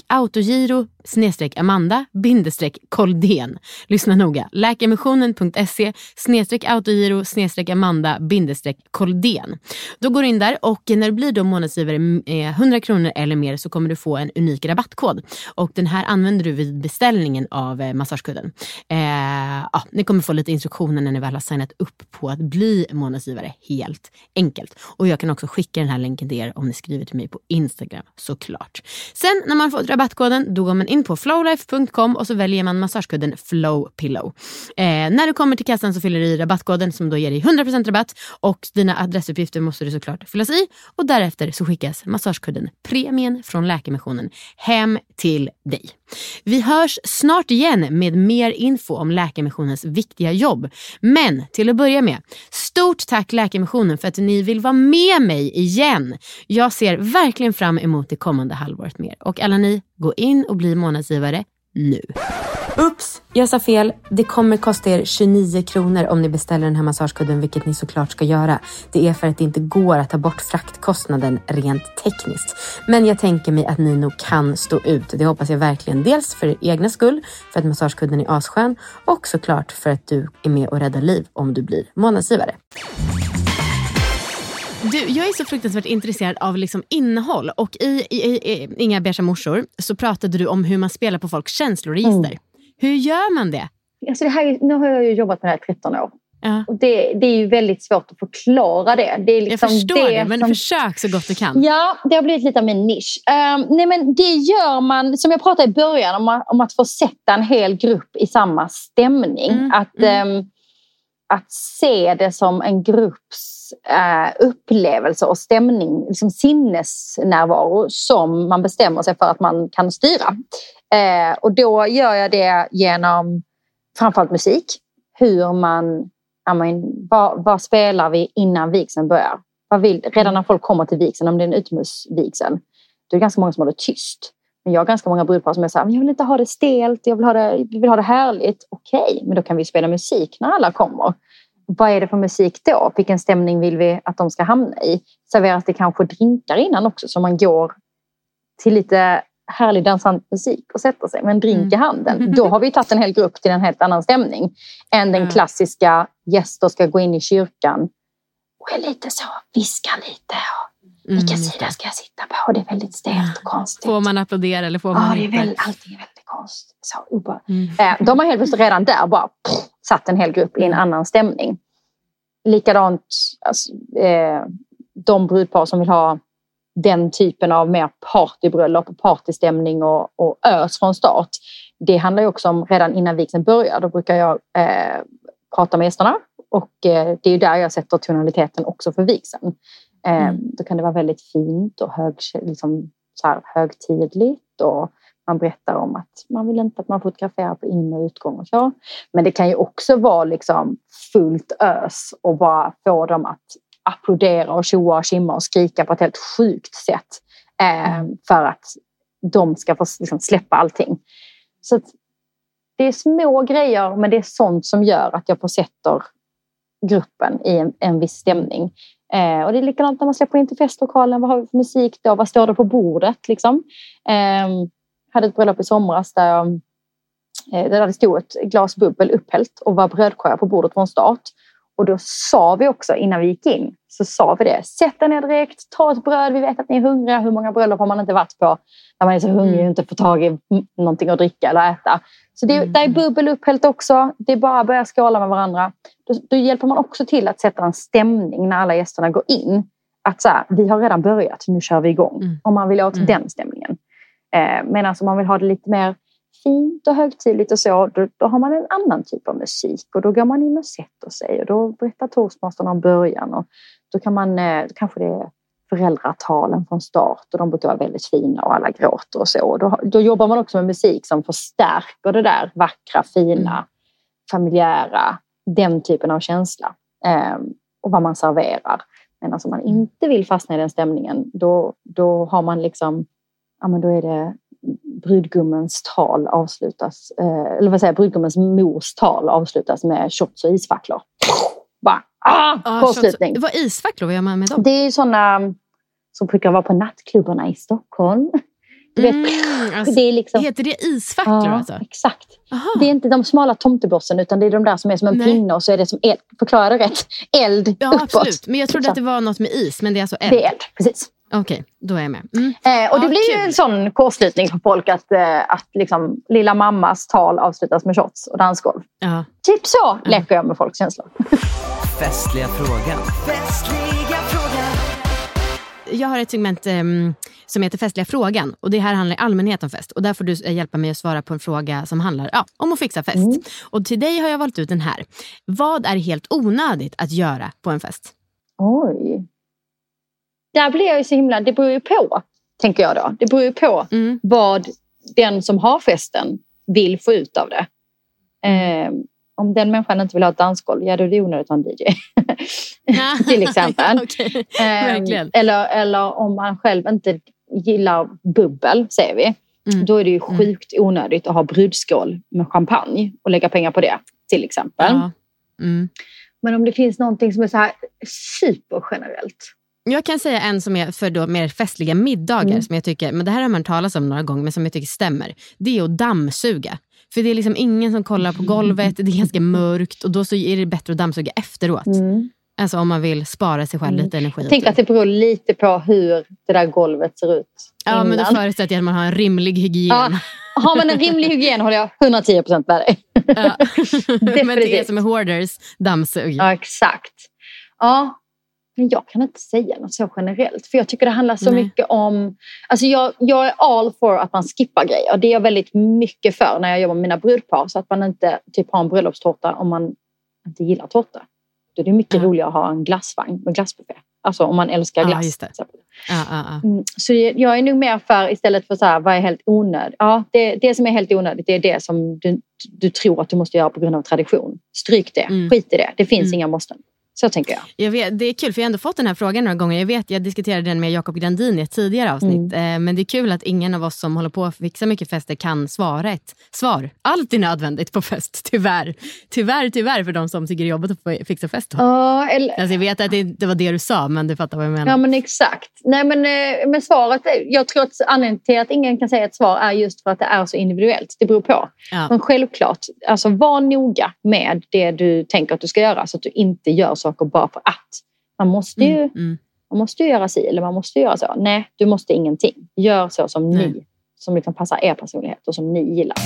autogiro snedstreck Amanda bindestreck Koldén. Lyssna noga. Läkarmissionen.se snedstreck autogiro snedstreck Amanda bindestreck Koldén. Då går du in där och när du blir då månadsgivare mm, eh, 100 kronor eller mer så kommer du få en unik rabattkod. Och den här använder du vid beställningen av eh, massagekudden. Eh, ja, ni kommer få lite instruktioner när ni väl har signat upp på att bli månadsgivare. Helt enkelt. Och jag kan också skicka den här länken till er om ni skriver till mig på Instagram såklart. Sen när man fått rabattkoden då går man in in på flowlife.com och så väljer man massagekudden Flow Pillow. Eh, när du kommer till kassan så fyller du i rabattkoden som då ger dig 100% rabatt och dina adressuppgifter måste du såklart fyllas i och därefter så skickas massagekudden Premien från Läkarmissionen hem till dig. Vi hörs snart igen med mer info om Läkarmissionens viktiga jobb. Men till att börja med, stort tack Läkarmissionen för att ni vill vara med mig igen. Jag ser verkligen fram emot det kommande halvåret med er. Och alla ni, gå in och bli månadsgivare nu. Ups, jag sa fel. Det kommer kosta er 29 kronor om ni beställer den här massagekudden, vilket ni såklart ska göra. Det är för att det inte går att ta bort fraktkostnaden rent tekniskt. Men jag tänker mig att ni nog kan stå ut. Det hoppas jag verkligen. Dels för er egna skull, för att massagekudden är asskön och såklart för att du är med och räddar liv om du blir månadsgivare. Du, jag är så fruktansvärt intresserad av liksom innehåll och i, i, i Inga beiga morsor så pratade du om hur man spelar på folks känsloregister. Mm. Hur gör man det? Alltså det här, nu har jag ju jobbat med det här i 13 år. Ja. Och det, det, är ju väldigt svårt att förklara det. det är liksom jag förstår det, det men som... försök så gott du kan. Ja, det har blivit lite av min nisch. Um, nej, men det gör man, som jag pratade i början, om, att, om att få sätta en hel grupp i samma stämning. Mm. Att, mm. Um, att se det som en grupps eh, upplevelse och stämning, liksom sinnesnärvaro som man bestämmer sig för att man kan styra. Eh, och då gör jag det genom framförallt musik. Hur man men, vad, vad, spelar vi innan vigseln börjar? Vad vill, redan när folk kommer till vigseln, om det är en utomhusvigsel, då är det ganska många som håller tyst. Men jag har ganska många brudpar som är så här, jag vill inte ha det stelt, jag vill ha det, vill ha det härligt. Okej, men då kan vi spela musik när alla kommer. Vad är det för musik då? Vilken stämning vill vi att de ska hamna i? Serveras det kanske drinkar innan också så man går till lite härlig dansant musik och sätter sig med en drink mm. i handen. Då har vi tagit en hel grupp till en helt annan stämning än den klassiska gäster ska gå in i kyrkan och är lite så, viska lite och vilken mm. sida ska jag sitta på? Det är väldigt stelt och konstigt. Får man applådera eller får man ja, inte? Väldigt, allting är väldigt konstigt. Så, mm. eh, de har helt plötsligt redan där bara pff, satt en hel grupp i en annan stämning. Likadant alltså, eh, de brudpar som vill ha den typen av mer partybröllop, partystämning och, och ös från start. Det handlar ju också om redan innan vigseln börjar. Då brukar jag eh, prata med gästerna och eh, det är där jag sätter tonaliteten också för vigseln. Eh, mm. Då kan det vara väldigt fint och hög, liksom, så här, högtidligt och man berättar om att man vill inte att man fotograferar på in och utgång och så. Men det kan ju också vara liksom fullt ös och bara få dem att applådera och tjoa och kimma och skrika på ett helt sjukt sätt. Eh, mm. för att de ska få liksom, släppa allting. Så det är små grejer men det är sånt som gör att jag försätter gruppen i en, en viss stämning. Eh, och det är likadant när man släpper in till festlokalen. Vad har vi för musik då? Vad står det på bordet? Liksom? Eh, hade ett bröllop i somras där, eh, där det stod ett glas bubbel upphällt och var brödkorgar på bordet från start. Och då sa vi också innan vi gick in, så sa vi det. Sätt er ner direkt, ta ett bröd, vi vet att ni är hungriga. Hur många bröllop har man inte varit på? När man är så hungrig och inte får tag i någonting att dricka eller äta. Så det, där är bubbel upp helt också. Det är bara att börja skåla med varandra. Då, då hjälper man också till att sätta en stämning när alla gästerna går in. Att så här, vi har redan börjat, nu kör vi igång. Om man vill åt Mm. den stämningen. Eh, Medan om man vill ha det lite mer fint och högtidligt och så, då, då har man en annan typ av musik. Och då går man in och sätter sig och då berättar toastmastern om början. Och då kan man, eh, kanske det är föräldratalen från start och de brukar vara väldigt fina och alla gråter och så. Och Då, då jobbar man också med musik som förstärker det där vackra, fina, familjära, den typen av känsla. Eh, och vad man serverar. Men alltså om man inte vill fastna i den stämningen, då, då har man liksom, ja men då är det brudgummens tal avslutas, eh, eller vad säger brudgummens mors tal avslutas med shots och isfacklor. Bara, ah, Ah, avslutning. Vad isfacklor, vad gör man med dem? Det är sådana som brukar vara på nattklubbarna i Stockholm. Du vet, alltså, det är liksom, Heter det isfacklor ja, alltså? Exakt. Det är inte de smala tomtebossen utan det är de där som är som en Nej. pinne och så är det som eld. Förklara rätt. Eld Ja, uppåt. absolut. Men jag trodde att det var något med is, men det är alltså eld? Det är eld, precis. Okej, då är jag med. Mm. Eh, och det Ja, blir ju kul. en sån kortslutning för folk att, eh, att liksom, lilla mammas tal avslutas med shots och dansgolv. Ja. Typ så leker jag med folks känslor. Festliga frågan. Jag har ett segment ehm, som heter Festliga frågan. Och Det här handlar i allmänhet om fest. Och Där får du eh, hjälpa mig att svara på en fråga som handlar ja, om att fixa fest. Mm. Och Till dig har jag valt ut den här. Vad är helt onödigt att göra på en fest? Oj. Där blir jag ju så himla... Det beror ju på, tänker jag då. Det beror ju på Mm. vad den som har festen vill få ut av det. Eh, om den människan inte vill ha ett dansgolv, ja då är det onödigt att ha en DJ. Till exempel. Okej, Eh, eller, eller om man själv inte gillar bubbel, säger vi. Då är det ju sjukt onödigt att ha brudskål med champagne och lägga pengar på det, till exempel. Ja. Mm. Men om det finns någonting som är så här supergenerellt. Jag kan säga en som är för då mer festliga middagar. Mm. Som jag tycker, men Det här har man talas om några gånger, men som jag tycker stämmer. Det är att dammsuga. För det är liksom ingen som kollar på golvet, det är ganska mörkt och då så är det bättre att dammsuga efteråt. Mm. Alltså om man vill spara sig själv lite energi. Tänk att det beror lite på hur det där golvet ser ut Ja, men då innan. förutsätter jag att man har en rimlig hygien. Ja, har man en rimlig hygien håller jag 110 procent med dig. Ja. men det är som är hoarders, dammsug. Ja, exakt. Ja, men jag kan inte säga något så generellt. För jag tycker det handlar så Nej. mycket om... Alltså jag, jag är all for att man skippar grejer. Det är jag väldigt mycket för när jag jobbar med mina brudpar. Så att man inte typ har en bröllopstårta om man inte gillar tårta. Då är det mycket roligare att ha en glassvagn med glassbuffé. Alltså om man älskar Ja, glass. Ja, ja, ja. Mm, Så jag är nog mer för istället för så här, vad är helt onödigt? Ja, det, det som är helt onödigt det är det som du, du tror att du måste göra på grund av tradition. Stryk det, Mm. skit i det. Det finns inga måsten. Så tänker jag. Jag vet, det är kul, för jag har ändå fått den här frågan några gånger. Jag vet, jag diskuterade den med Jakob Grandin i ett tidigare avsnitt. Mm. Eh, men det är kul att ingen av oss som håller på att fixa mycket fester kan svara ett svar. Allt är nödvändigt på fest, tyvärr. Tyvärr, tyvärr för de som tycker det är jobbigt att fixa fest. Ja, eller, Alltså, jag vet att det inte var det du sa, men du fattar vad jag menar. ja men exakt. Nej men, eh, men svaret, jag tror att anledningen till att ingen kan säga ett svar är just för att det är så individuellt. Det beror på. Ja. Men självklart, alltså var noga med det du tänker att du ska göra så att du inte gör saker bara för att. Man måste ju, Mm, mm. man måste ju göra si eller man måste göra så. Nej, du måste ingenting. Gör så som Nej. ni, som liksom passar er personlighet och som ni gillar.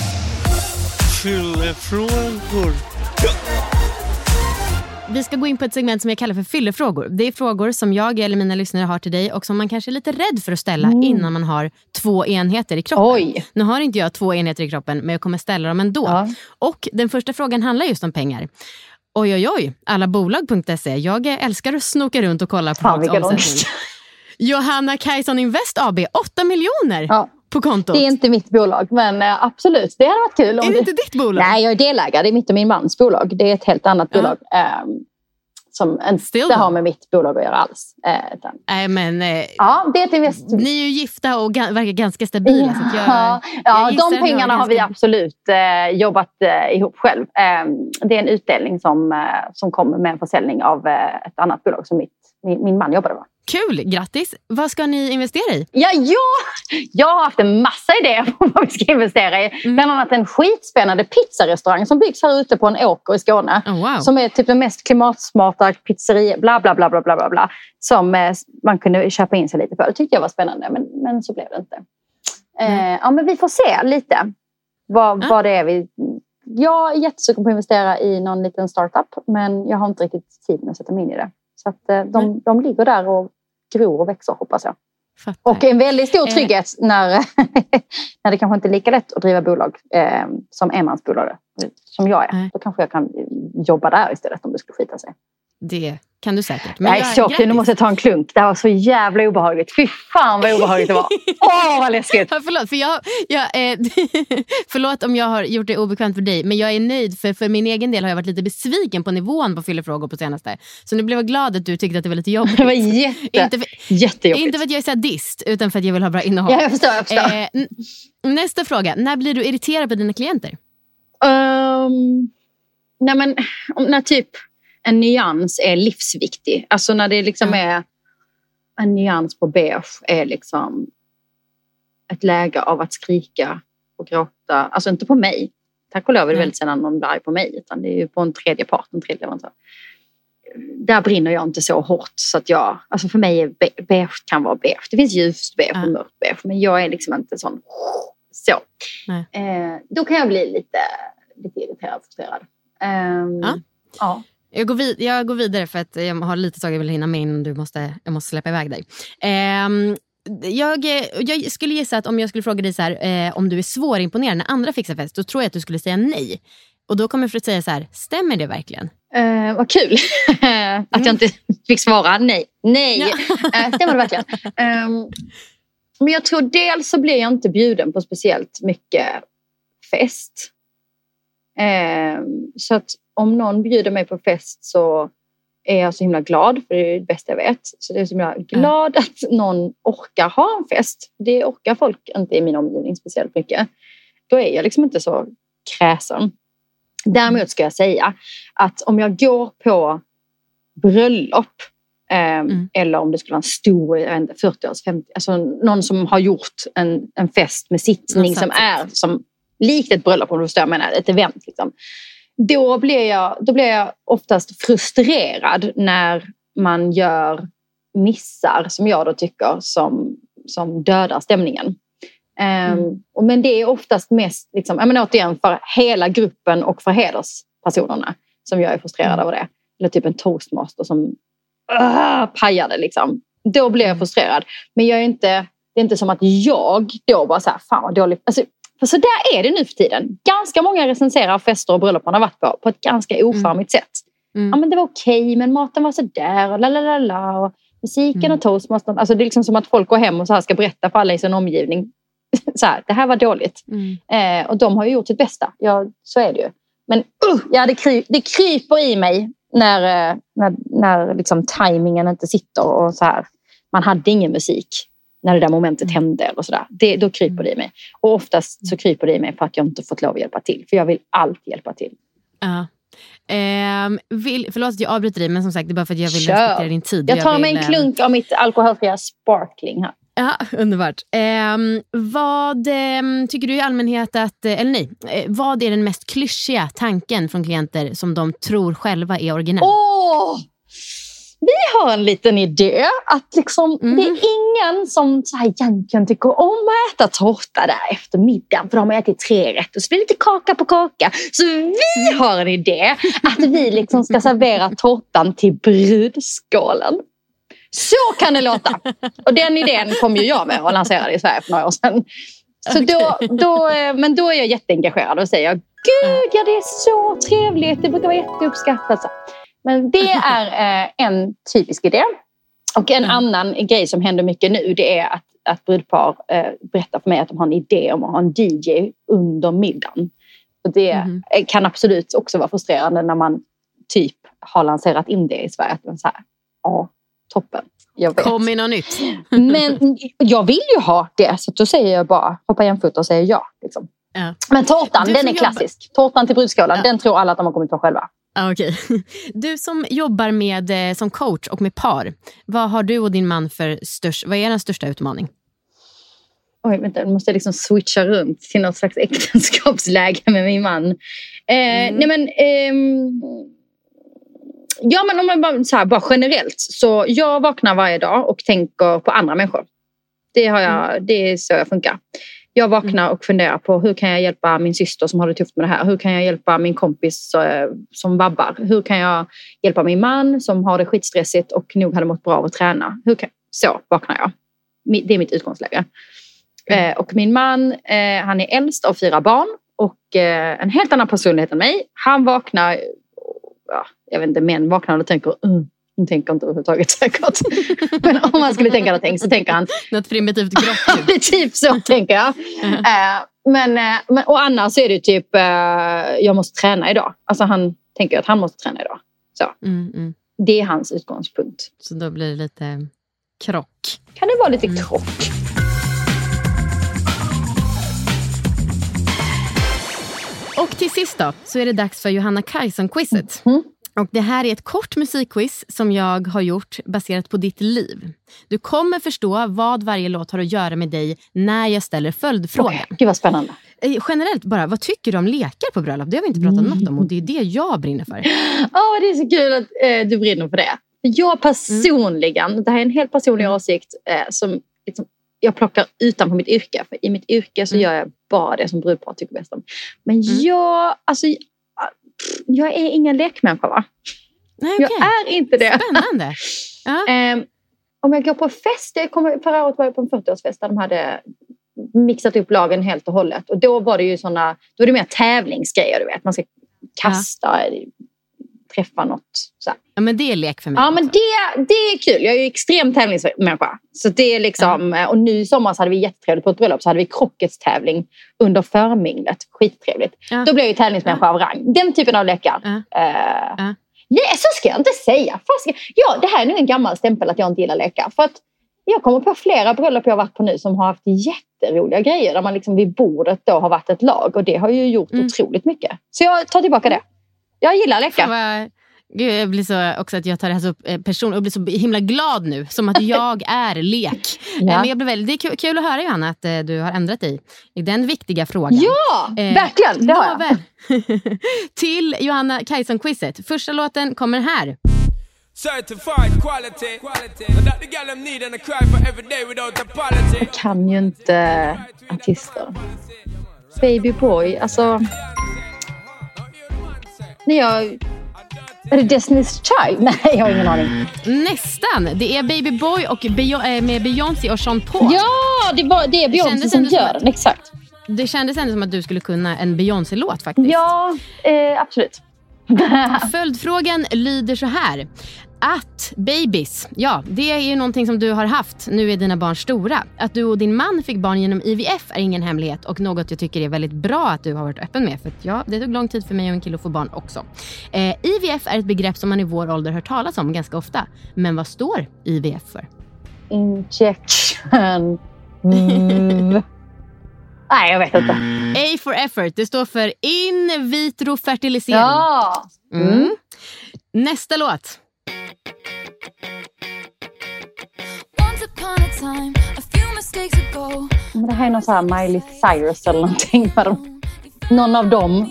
Fyllefrågor. Vi ska gå in på ett segment som jag kallar för fyllefrågor. Det är frågor som jag eller mina lyssnare har till dig och som man kanske är lite rädd för att ställa Mm. innan man har två enheter i kroppen. Nu har inte jag två enheter i kroppen, men jag kommer ställa dem ändå. Och Den första frågan handlar just om pengar. Oj, oj, oj. Allabolag.se. Jag älskar att snoka runt och kolla på Fan, folks omsättning. Johanna Kajson Invest AB, 8 miljoner på kontot. Det är inte mitt bolag, men eh, absolut. Det hade varit kul. Om Är det inte ditt bolag? Nej, jag är delägare. Det är mitt och min mans bolag. Det är ett helt annat bolag. ehm, som inte har med mitt bolag att göra alls. Eh, utan, Nej, men, eh, ja, det är ett invest... Ni är ju gifta och ga- verkar ganska stabila. Så att jag, Ja, jag ja de pengarna har vi ganska- absolut eh, jobbat eh, ihop själv. Eh, det är en utdelning som, eh, som kommer med en försäljning av ett annat bolag som mitt min, min man jobbade med. Kul, grattis. Vad ska ni investera i? Ja, jag, jag har haft en massa idéer på vad vi ska investera i. Bland annat en skitspännande pizzarestaurang som byggs här ute på en åker i Skåne. Oh, wow. Som är typ den mest klimatsmarta pizzeria, bla bla bla bla bla bla. bla som eh, man kunde köpa in sig lite på. Det tyckte jag var spännande, men, men så blev det inte. Eh, ja, men vi får se lite vad, vad det är vi... Jag är jättesugen på att investera i någon liten startup, men jag har inte riktigt tid med att sätta mig in i det. Så att, eh, de, de ligger där och gror och växer, hoppas jag. Fattar. Och en väldigt stor Eh. trygghet när, när det kanske inte är lika lätt att driva bolag eh, som enmansbolag som jag är. Då kanske jag kan jobba där istället om det skulle skita sig. Det kan du säkert. är så kul, nu måste jag ta en klunk. Det här var så jävla obehagligt. Fy fan vad obehagligt det var. Åh vad läskigt. Ja, förlåt, för jag, jag, eh, förlåt om jag har gjort det obekvämt för dig, men jag är nöjd för för min egen del har jag varit lite besviken på nivån på fyllefrågor på senaste. Så nu blev jag glad att du tyckte att det var lite jobbigt. Det var jätte, inte för, jättejobbigt. Inte för att jag är sadist, utan för att jag vill ha bra innehåll. Ja, jag förstår. Jag förstår. Eh, nästa fråga. När blir du irriterad på dina klienter? Um, nej men, när typ en nyans är livsviktig. Alltså när det liksom är en nyans på beige är liksom ett läge av att skrika och gråta. Alltså inte på mig. Tack och lov är det väldigt sällan någon blir arg på mig. Utan det är ju på en tredje part, en tredje leverantör. Där brinner jag inte så hårt så att jag... Alltså för mig är be- beige kan vara beige. Det finns ljust beige och mörkt beige. Men jag är liksom inte sån... Så. Eh, då kan jag bli lite, lite irriterad och frustrerad. Ehm, Ja. ja. Jag går, vid, jag går vidare för att jag har lite saker jag vill hinna med innan du måste, jag måste släppa iväg dig. Ehm, jag, jag skulle gissa att om jag skulle fråga dig så här, eh, om du är svårimponerad när andra fixar fest, då tror jag att du skulle säga nej. Och då kommer jag för att säga så här, stämmer det verkligen? Eh, vad kul att jag inte fick svara nej. Nej, Eh, stämmer det verkligen? Ehm, men jag tror dels så blir jag inte bjuden på speciellt mycket fest. Ehm, så att om någon bjuder mig på fest så är jag så himla glad, för det är det bästa jag vet. Så det är så himla glad att någon orkar ha en fest. Det orkar folk inte i min omgivning speciellt mycket. Då är jag liksom inte så kräsen. Däremot ska jag säga att om jag går på bröllop eh, eller om det skulle vara en stor, jag vet inte, 40-års, 50 alltså någon som har gjort en, en fest med sittning som är som likt ett bröllop om du förstår vad jag menar, ett event. Liksom. Då, blir jag, då blir jag oftast frustrerad när man gör missar som jag då tycker som, som dödar stämningen. Ehm, och men det är oftast mest, liksom, jag menar, återigen, för hela gruppen och för hederspersonerna som jag är frustrerad över det. Eller typ en toastmaster som uh, pajade. Liksom. Då blir jag frustrerad. Men jag är inte, det är inte som att jag då bara så här, fan vad dåligt. Alltså, för så där är det nu för tiden. Ganska många recenserar fester och bröllop man har varit på på ett ganska ocharmigt sätt. Ja, men det var okej, men maten var sådär och la la la la. Och musiken och toastmastern. Alltså, det är liksom som att folk går hem och så här ska berätta för alla i sin omgivning. så här, det här var dåligt. Eh, och de har ju gjort sitt bästa. Ja, så är det ju. Men uh, ja, det, kry, det kryper i mig när, eh, när, när liksom tajmingen inte sitter och så här. Man hade ingen musik när det där momentet hände. Eller så där. Det, då kryper det i mig. Och oftast så kryper det i mig för att jag inte fått lov att hjälpa till. För jag vill alltid hjälpa till. Ja. Ehm, vill, förlåt att jag avbryter dig, men som sagt det är bara för att jag vill Kör. respektera din tid. Jag tar vill, mig en ehm, klunk av mitt alkoholfria sparkling här. Ja, underbart. Ehm, vad ehm, tycker du i allmänhet att, eh, eller nej, eh, vad är den mest klyschiga tanken från klienter som de tror själva är originell? Åh! Vi har en liten idé att liksom, Mm. det är ingen som så här egentligen tycker om att äta tårta där efter middagen för de har ätit tre rätter och så blir det lite kaka på kaka. Så vi har en idé att vi liksom ska servera tårtan till brudskålen. Så kan det låta. Och den idén kom ju jag med och lanserade i Sverige för några år sedan. Så då, då, eh, men då är jag jätteengagerad och säger Gud, ja det är så trevligt. Det brukar vara jätteuppskattat. Men det är eh, en typisk idé. Och en annan grej som händer mycket nu det är att, att brudpar eh, berättar för mig att de har en idé om att ha en DJ under middagen. Och det eh, kan absolut också vara frustrerande när man typ har lanserat in det i Sverige. Att man så här, ja, toppen. Jag vet. Kom med något nytt. Men jag vill ju ha det, så då säger jag bara hoppa jämfota och säger ja. Liksom. Ja. Men tårtan, Du den är klassisk. Tårtan till brudskålen, den tror alla att de har kommit på själva. Ah, okay. Du som jobbar med, eh, som coach och med par. Vad har du och din man för störst, vad är den största utmaning? Oj, vänta, nu måste jag liksom switcha runt till något slags äktenskapsläge med min man. Eh, mm. Nej men... ehm, ja men om man bara, så här, bara generellt. Så jag vaknar varje dag och tänker på andra människor. Det, har jag, mm. det är så jag funkar. Jag vaknar och funderar på hur kan jag hjälpa min syster som har det tufft med det här? Hur kan jag hjälpa min kompis eh, som vabbar? Hur kan jag hjälpa min man som har det skitstressigt och nog hade mått bra av att träna? Hur kan... Så vaknar jag. Det är mitt utgångsläge. Mm. Eh, och min man, eh, han är äldst av fyra barn och en helt annan personlighet än mig. Han vaknar, ja, jag vet inte, män vaknar och tänker hon tänker inte överhuvudtaget säkert. Men om man skulle tänka någonting så tänker han... Något primitivt grått. typ så tänker jag. -huh. men, men, och annars är det typ, jag måste träna idag. Alltså han tänker att han måste träna idag. Så. Mm, mm. Det är hans utgångspunkt. Så då blir det lite krock? Kan det vara lite mm. krock? Och till sist då, så är det dags för Johanna Kajson-quizet. Mm. Och det här är ett kort musikquiz som jag har gjort baserat på ditt liv. Du kommer förstå vad varje låt har att göra med dig när jag ställer följdfrågan. Oh, gud vad spännande. Eh, generellt bara, vad tycker du om lekar på bröllop? Det har vi inte pratat mm. något om och det är det jag brinner för. Oh, det är så kul att eh, du brinner för det. Jag personligen, mm. det här är en helt personlig mm. åsikt eh, som liksom, jag plockar utanför mitt yrke. För I mitt yrke så mm. gör jag bara det som brudpar tycker bäst om. Men mm. jag, alltså, jag är ingen lekmänniska va? Nej, okay. Jag är inte det. Spännande. Ja. um, om jag går på fest, jag kommer, förra året var jag på en 40-årsfest där de hade mixat upp lagen helt och hållet. Och då var det ju såna, då är det mer tävlingsgrejer, du vet. Man ska kasta ja träffa något. Så. Ja, men det är lek för mig. Ja, men det, det är kul. Jag är ju extrem tävlingsmänniska. Så det är liksom, ja. Och nu i sommar så hade vi jättetrevligt på ett bröllop. Så hade vi krocketstävling under förminglet. Skittrevligt. Ja. Då blev jag ju tävlingsmänniska ja. av rang. Den typen av lekar. Ja. Uh, yeah, så ska jag inte säga. ja, det här är nog en gammal stämpel att jag inte gillar lekar. För att jag kommer på flera bröllop jag har varit på nu som har haft jätteroliga grejer. Där man liksom vid bordet då har varit ett lag. Och det har ju gjort mm. otroligt mycket. Så jag tar tillbaka det. Jag gillar leka. Gud, jag blir så också att jag tar det här så eh, person och blir så himla glad nu. Som att jag är lek. ja. Men jag blir väldigt, det är kul att höra Johanna att eh, du har ändrat dig i den viktiga frågan. Ja, eh, verkligen. Det har jag. Till Johanna Kajson-quizet. Första låten kommer här. Jag kan ju inte artister. Baby boy, alltså... När jag... Är det Destiny's Child? Nej, jag har ingen aning. Nästan. Det är Baby Boy och Beyo- med Beyoncé och Sean Paul. Ja, det, var, det är Beyoncé som gör den. Exakt. Det kändes ändå som att du skulle kunna en Beyoncé-låt faktiskt. Ja, eh, absolut. Följdfrågan lyder så här att babies, ja det är ju någonting som du har haft. Nu är dina barn stora. Att du och din man fick barn genom IVF är ingen hemlighet och något jag tycker är väldigt bra att du har varit öppen med. För ja, det tog lång tid för mig och en kille att få barn också. Eh, IVF är ett begrepp som man i vår ålder hört talas om ganska ofta. Men vad står IVF för? Injection. Mm. Nej, jag vet inte. A for effort. Det står för in vitro fertilisering. Ja! Mm. Nästa låt. Det här är någon sån här Miley Cyrus eller någonting. Någon av dem.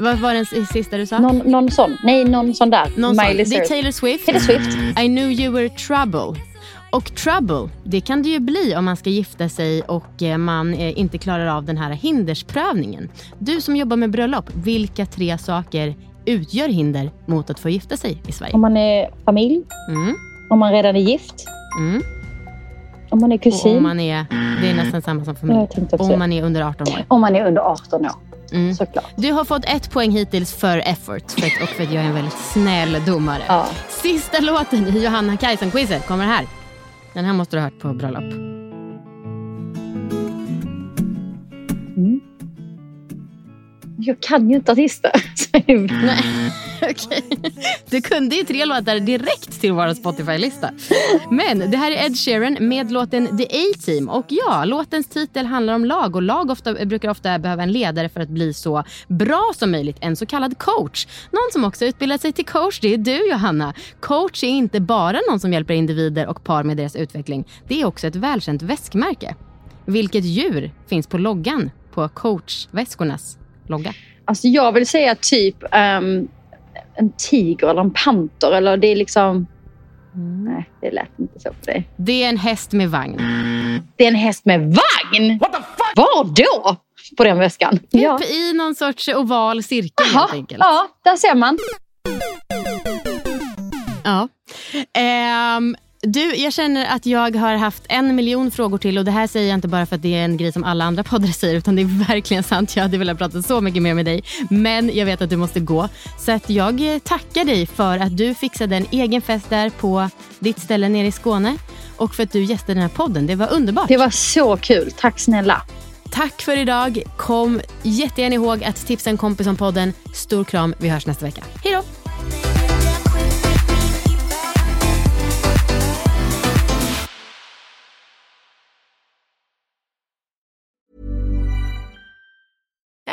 Vad var den sista du sa? Någon, någon sån. Nej, någon sån där. Någon Miley sån. Det är Taylor Swift. Taylor Swift. I knew you were trouble. Och trouble, det kan det ju bli om man ska gifta sig och eh, man eh, inte klarar av den här hindersprövningen. Du som jobbar med bröllop, vilka tre saker utgör hinder mot att få gifta sig i Sverige? Om man är familj, mm. om man redan är gift, mm. om man är kusin. Och om man är, det är nästan samma som familj. Om man är under 18 år. Om man är under 18 år. Mm. Såklart. Du har fått ett poäng hittills för effort för att, och för att jag är en väldigt snäll domare. Ja. Sista låten i Johanna Kajson-quizet kommer här. Den här måste du ha hört på bröllop. Jag kan ju inte artister. Okej. Du kunde ju tre låtar direkt till vår Spotify-lista. Men det här är Ed Sheeran med låten The A-Team. Och ja, låtens titel handlar om lag och lag ofta, brukar ofta behöva en ledare för att bli så bra som möjligt. En så kallad coach. Någon som också utbildat sig till coach, det är du Johanna. Coach är inte bara någon som hjälper individer och par med deras utveckling. Det är också ett välkänt väskmärke. Vilket djur finns på loggan på coachväskornas logga? Alltså jag vill säga typ um, en tiger eller en panter. Eller det är liksom... Nej, det lät inte så för dig. Det är en häst med vagn. Det är en häst med vagn? What the fuck? Var då? På den väskan? Typ ja. i någon sorts oval cirkel Aha, helt enkelt. Ja, där ser man. Ja. Um, du, jag känner att jag har haft en miljon frågor till och det här säger jag inte bara för att det är en grej som alla andra poddar säger utan det är verkligen sant. Jag hade velat prata så mycket mer med dig men jag vet att du måste gå. Så att jag tackar dig för att du fixade en egen fest där på ditt ställe nere i Skåne och för att du gästade den här podden. Det var underbart. Det var så kul. Tack snälla. Tack för idag. Kom jättegärna ihåg att tipsa en kompis om podden. Stor kram. Vi hörs nästa vecka. Hej då!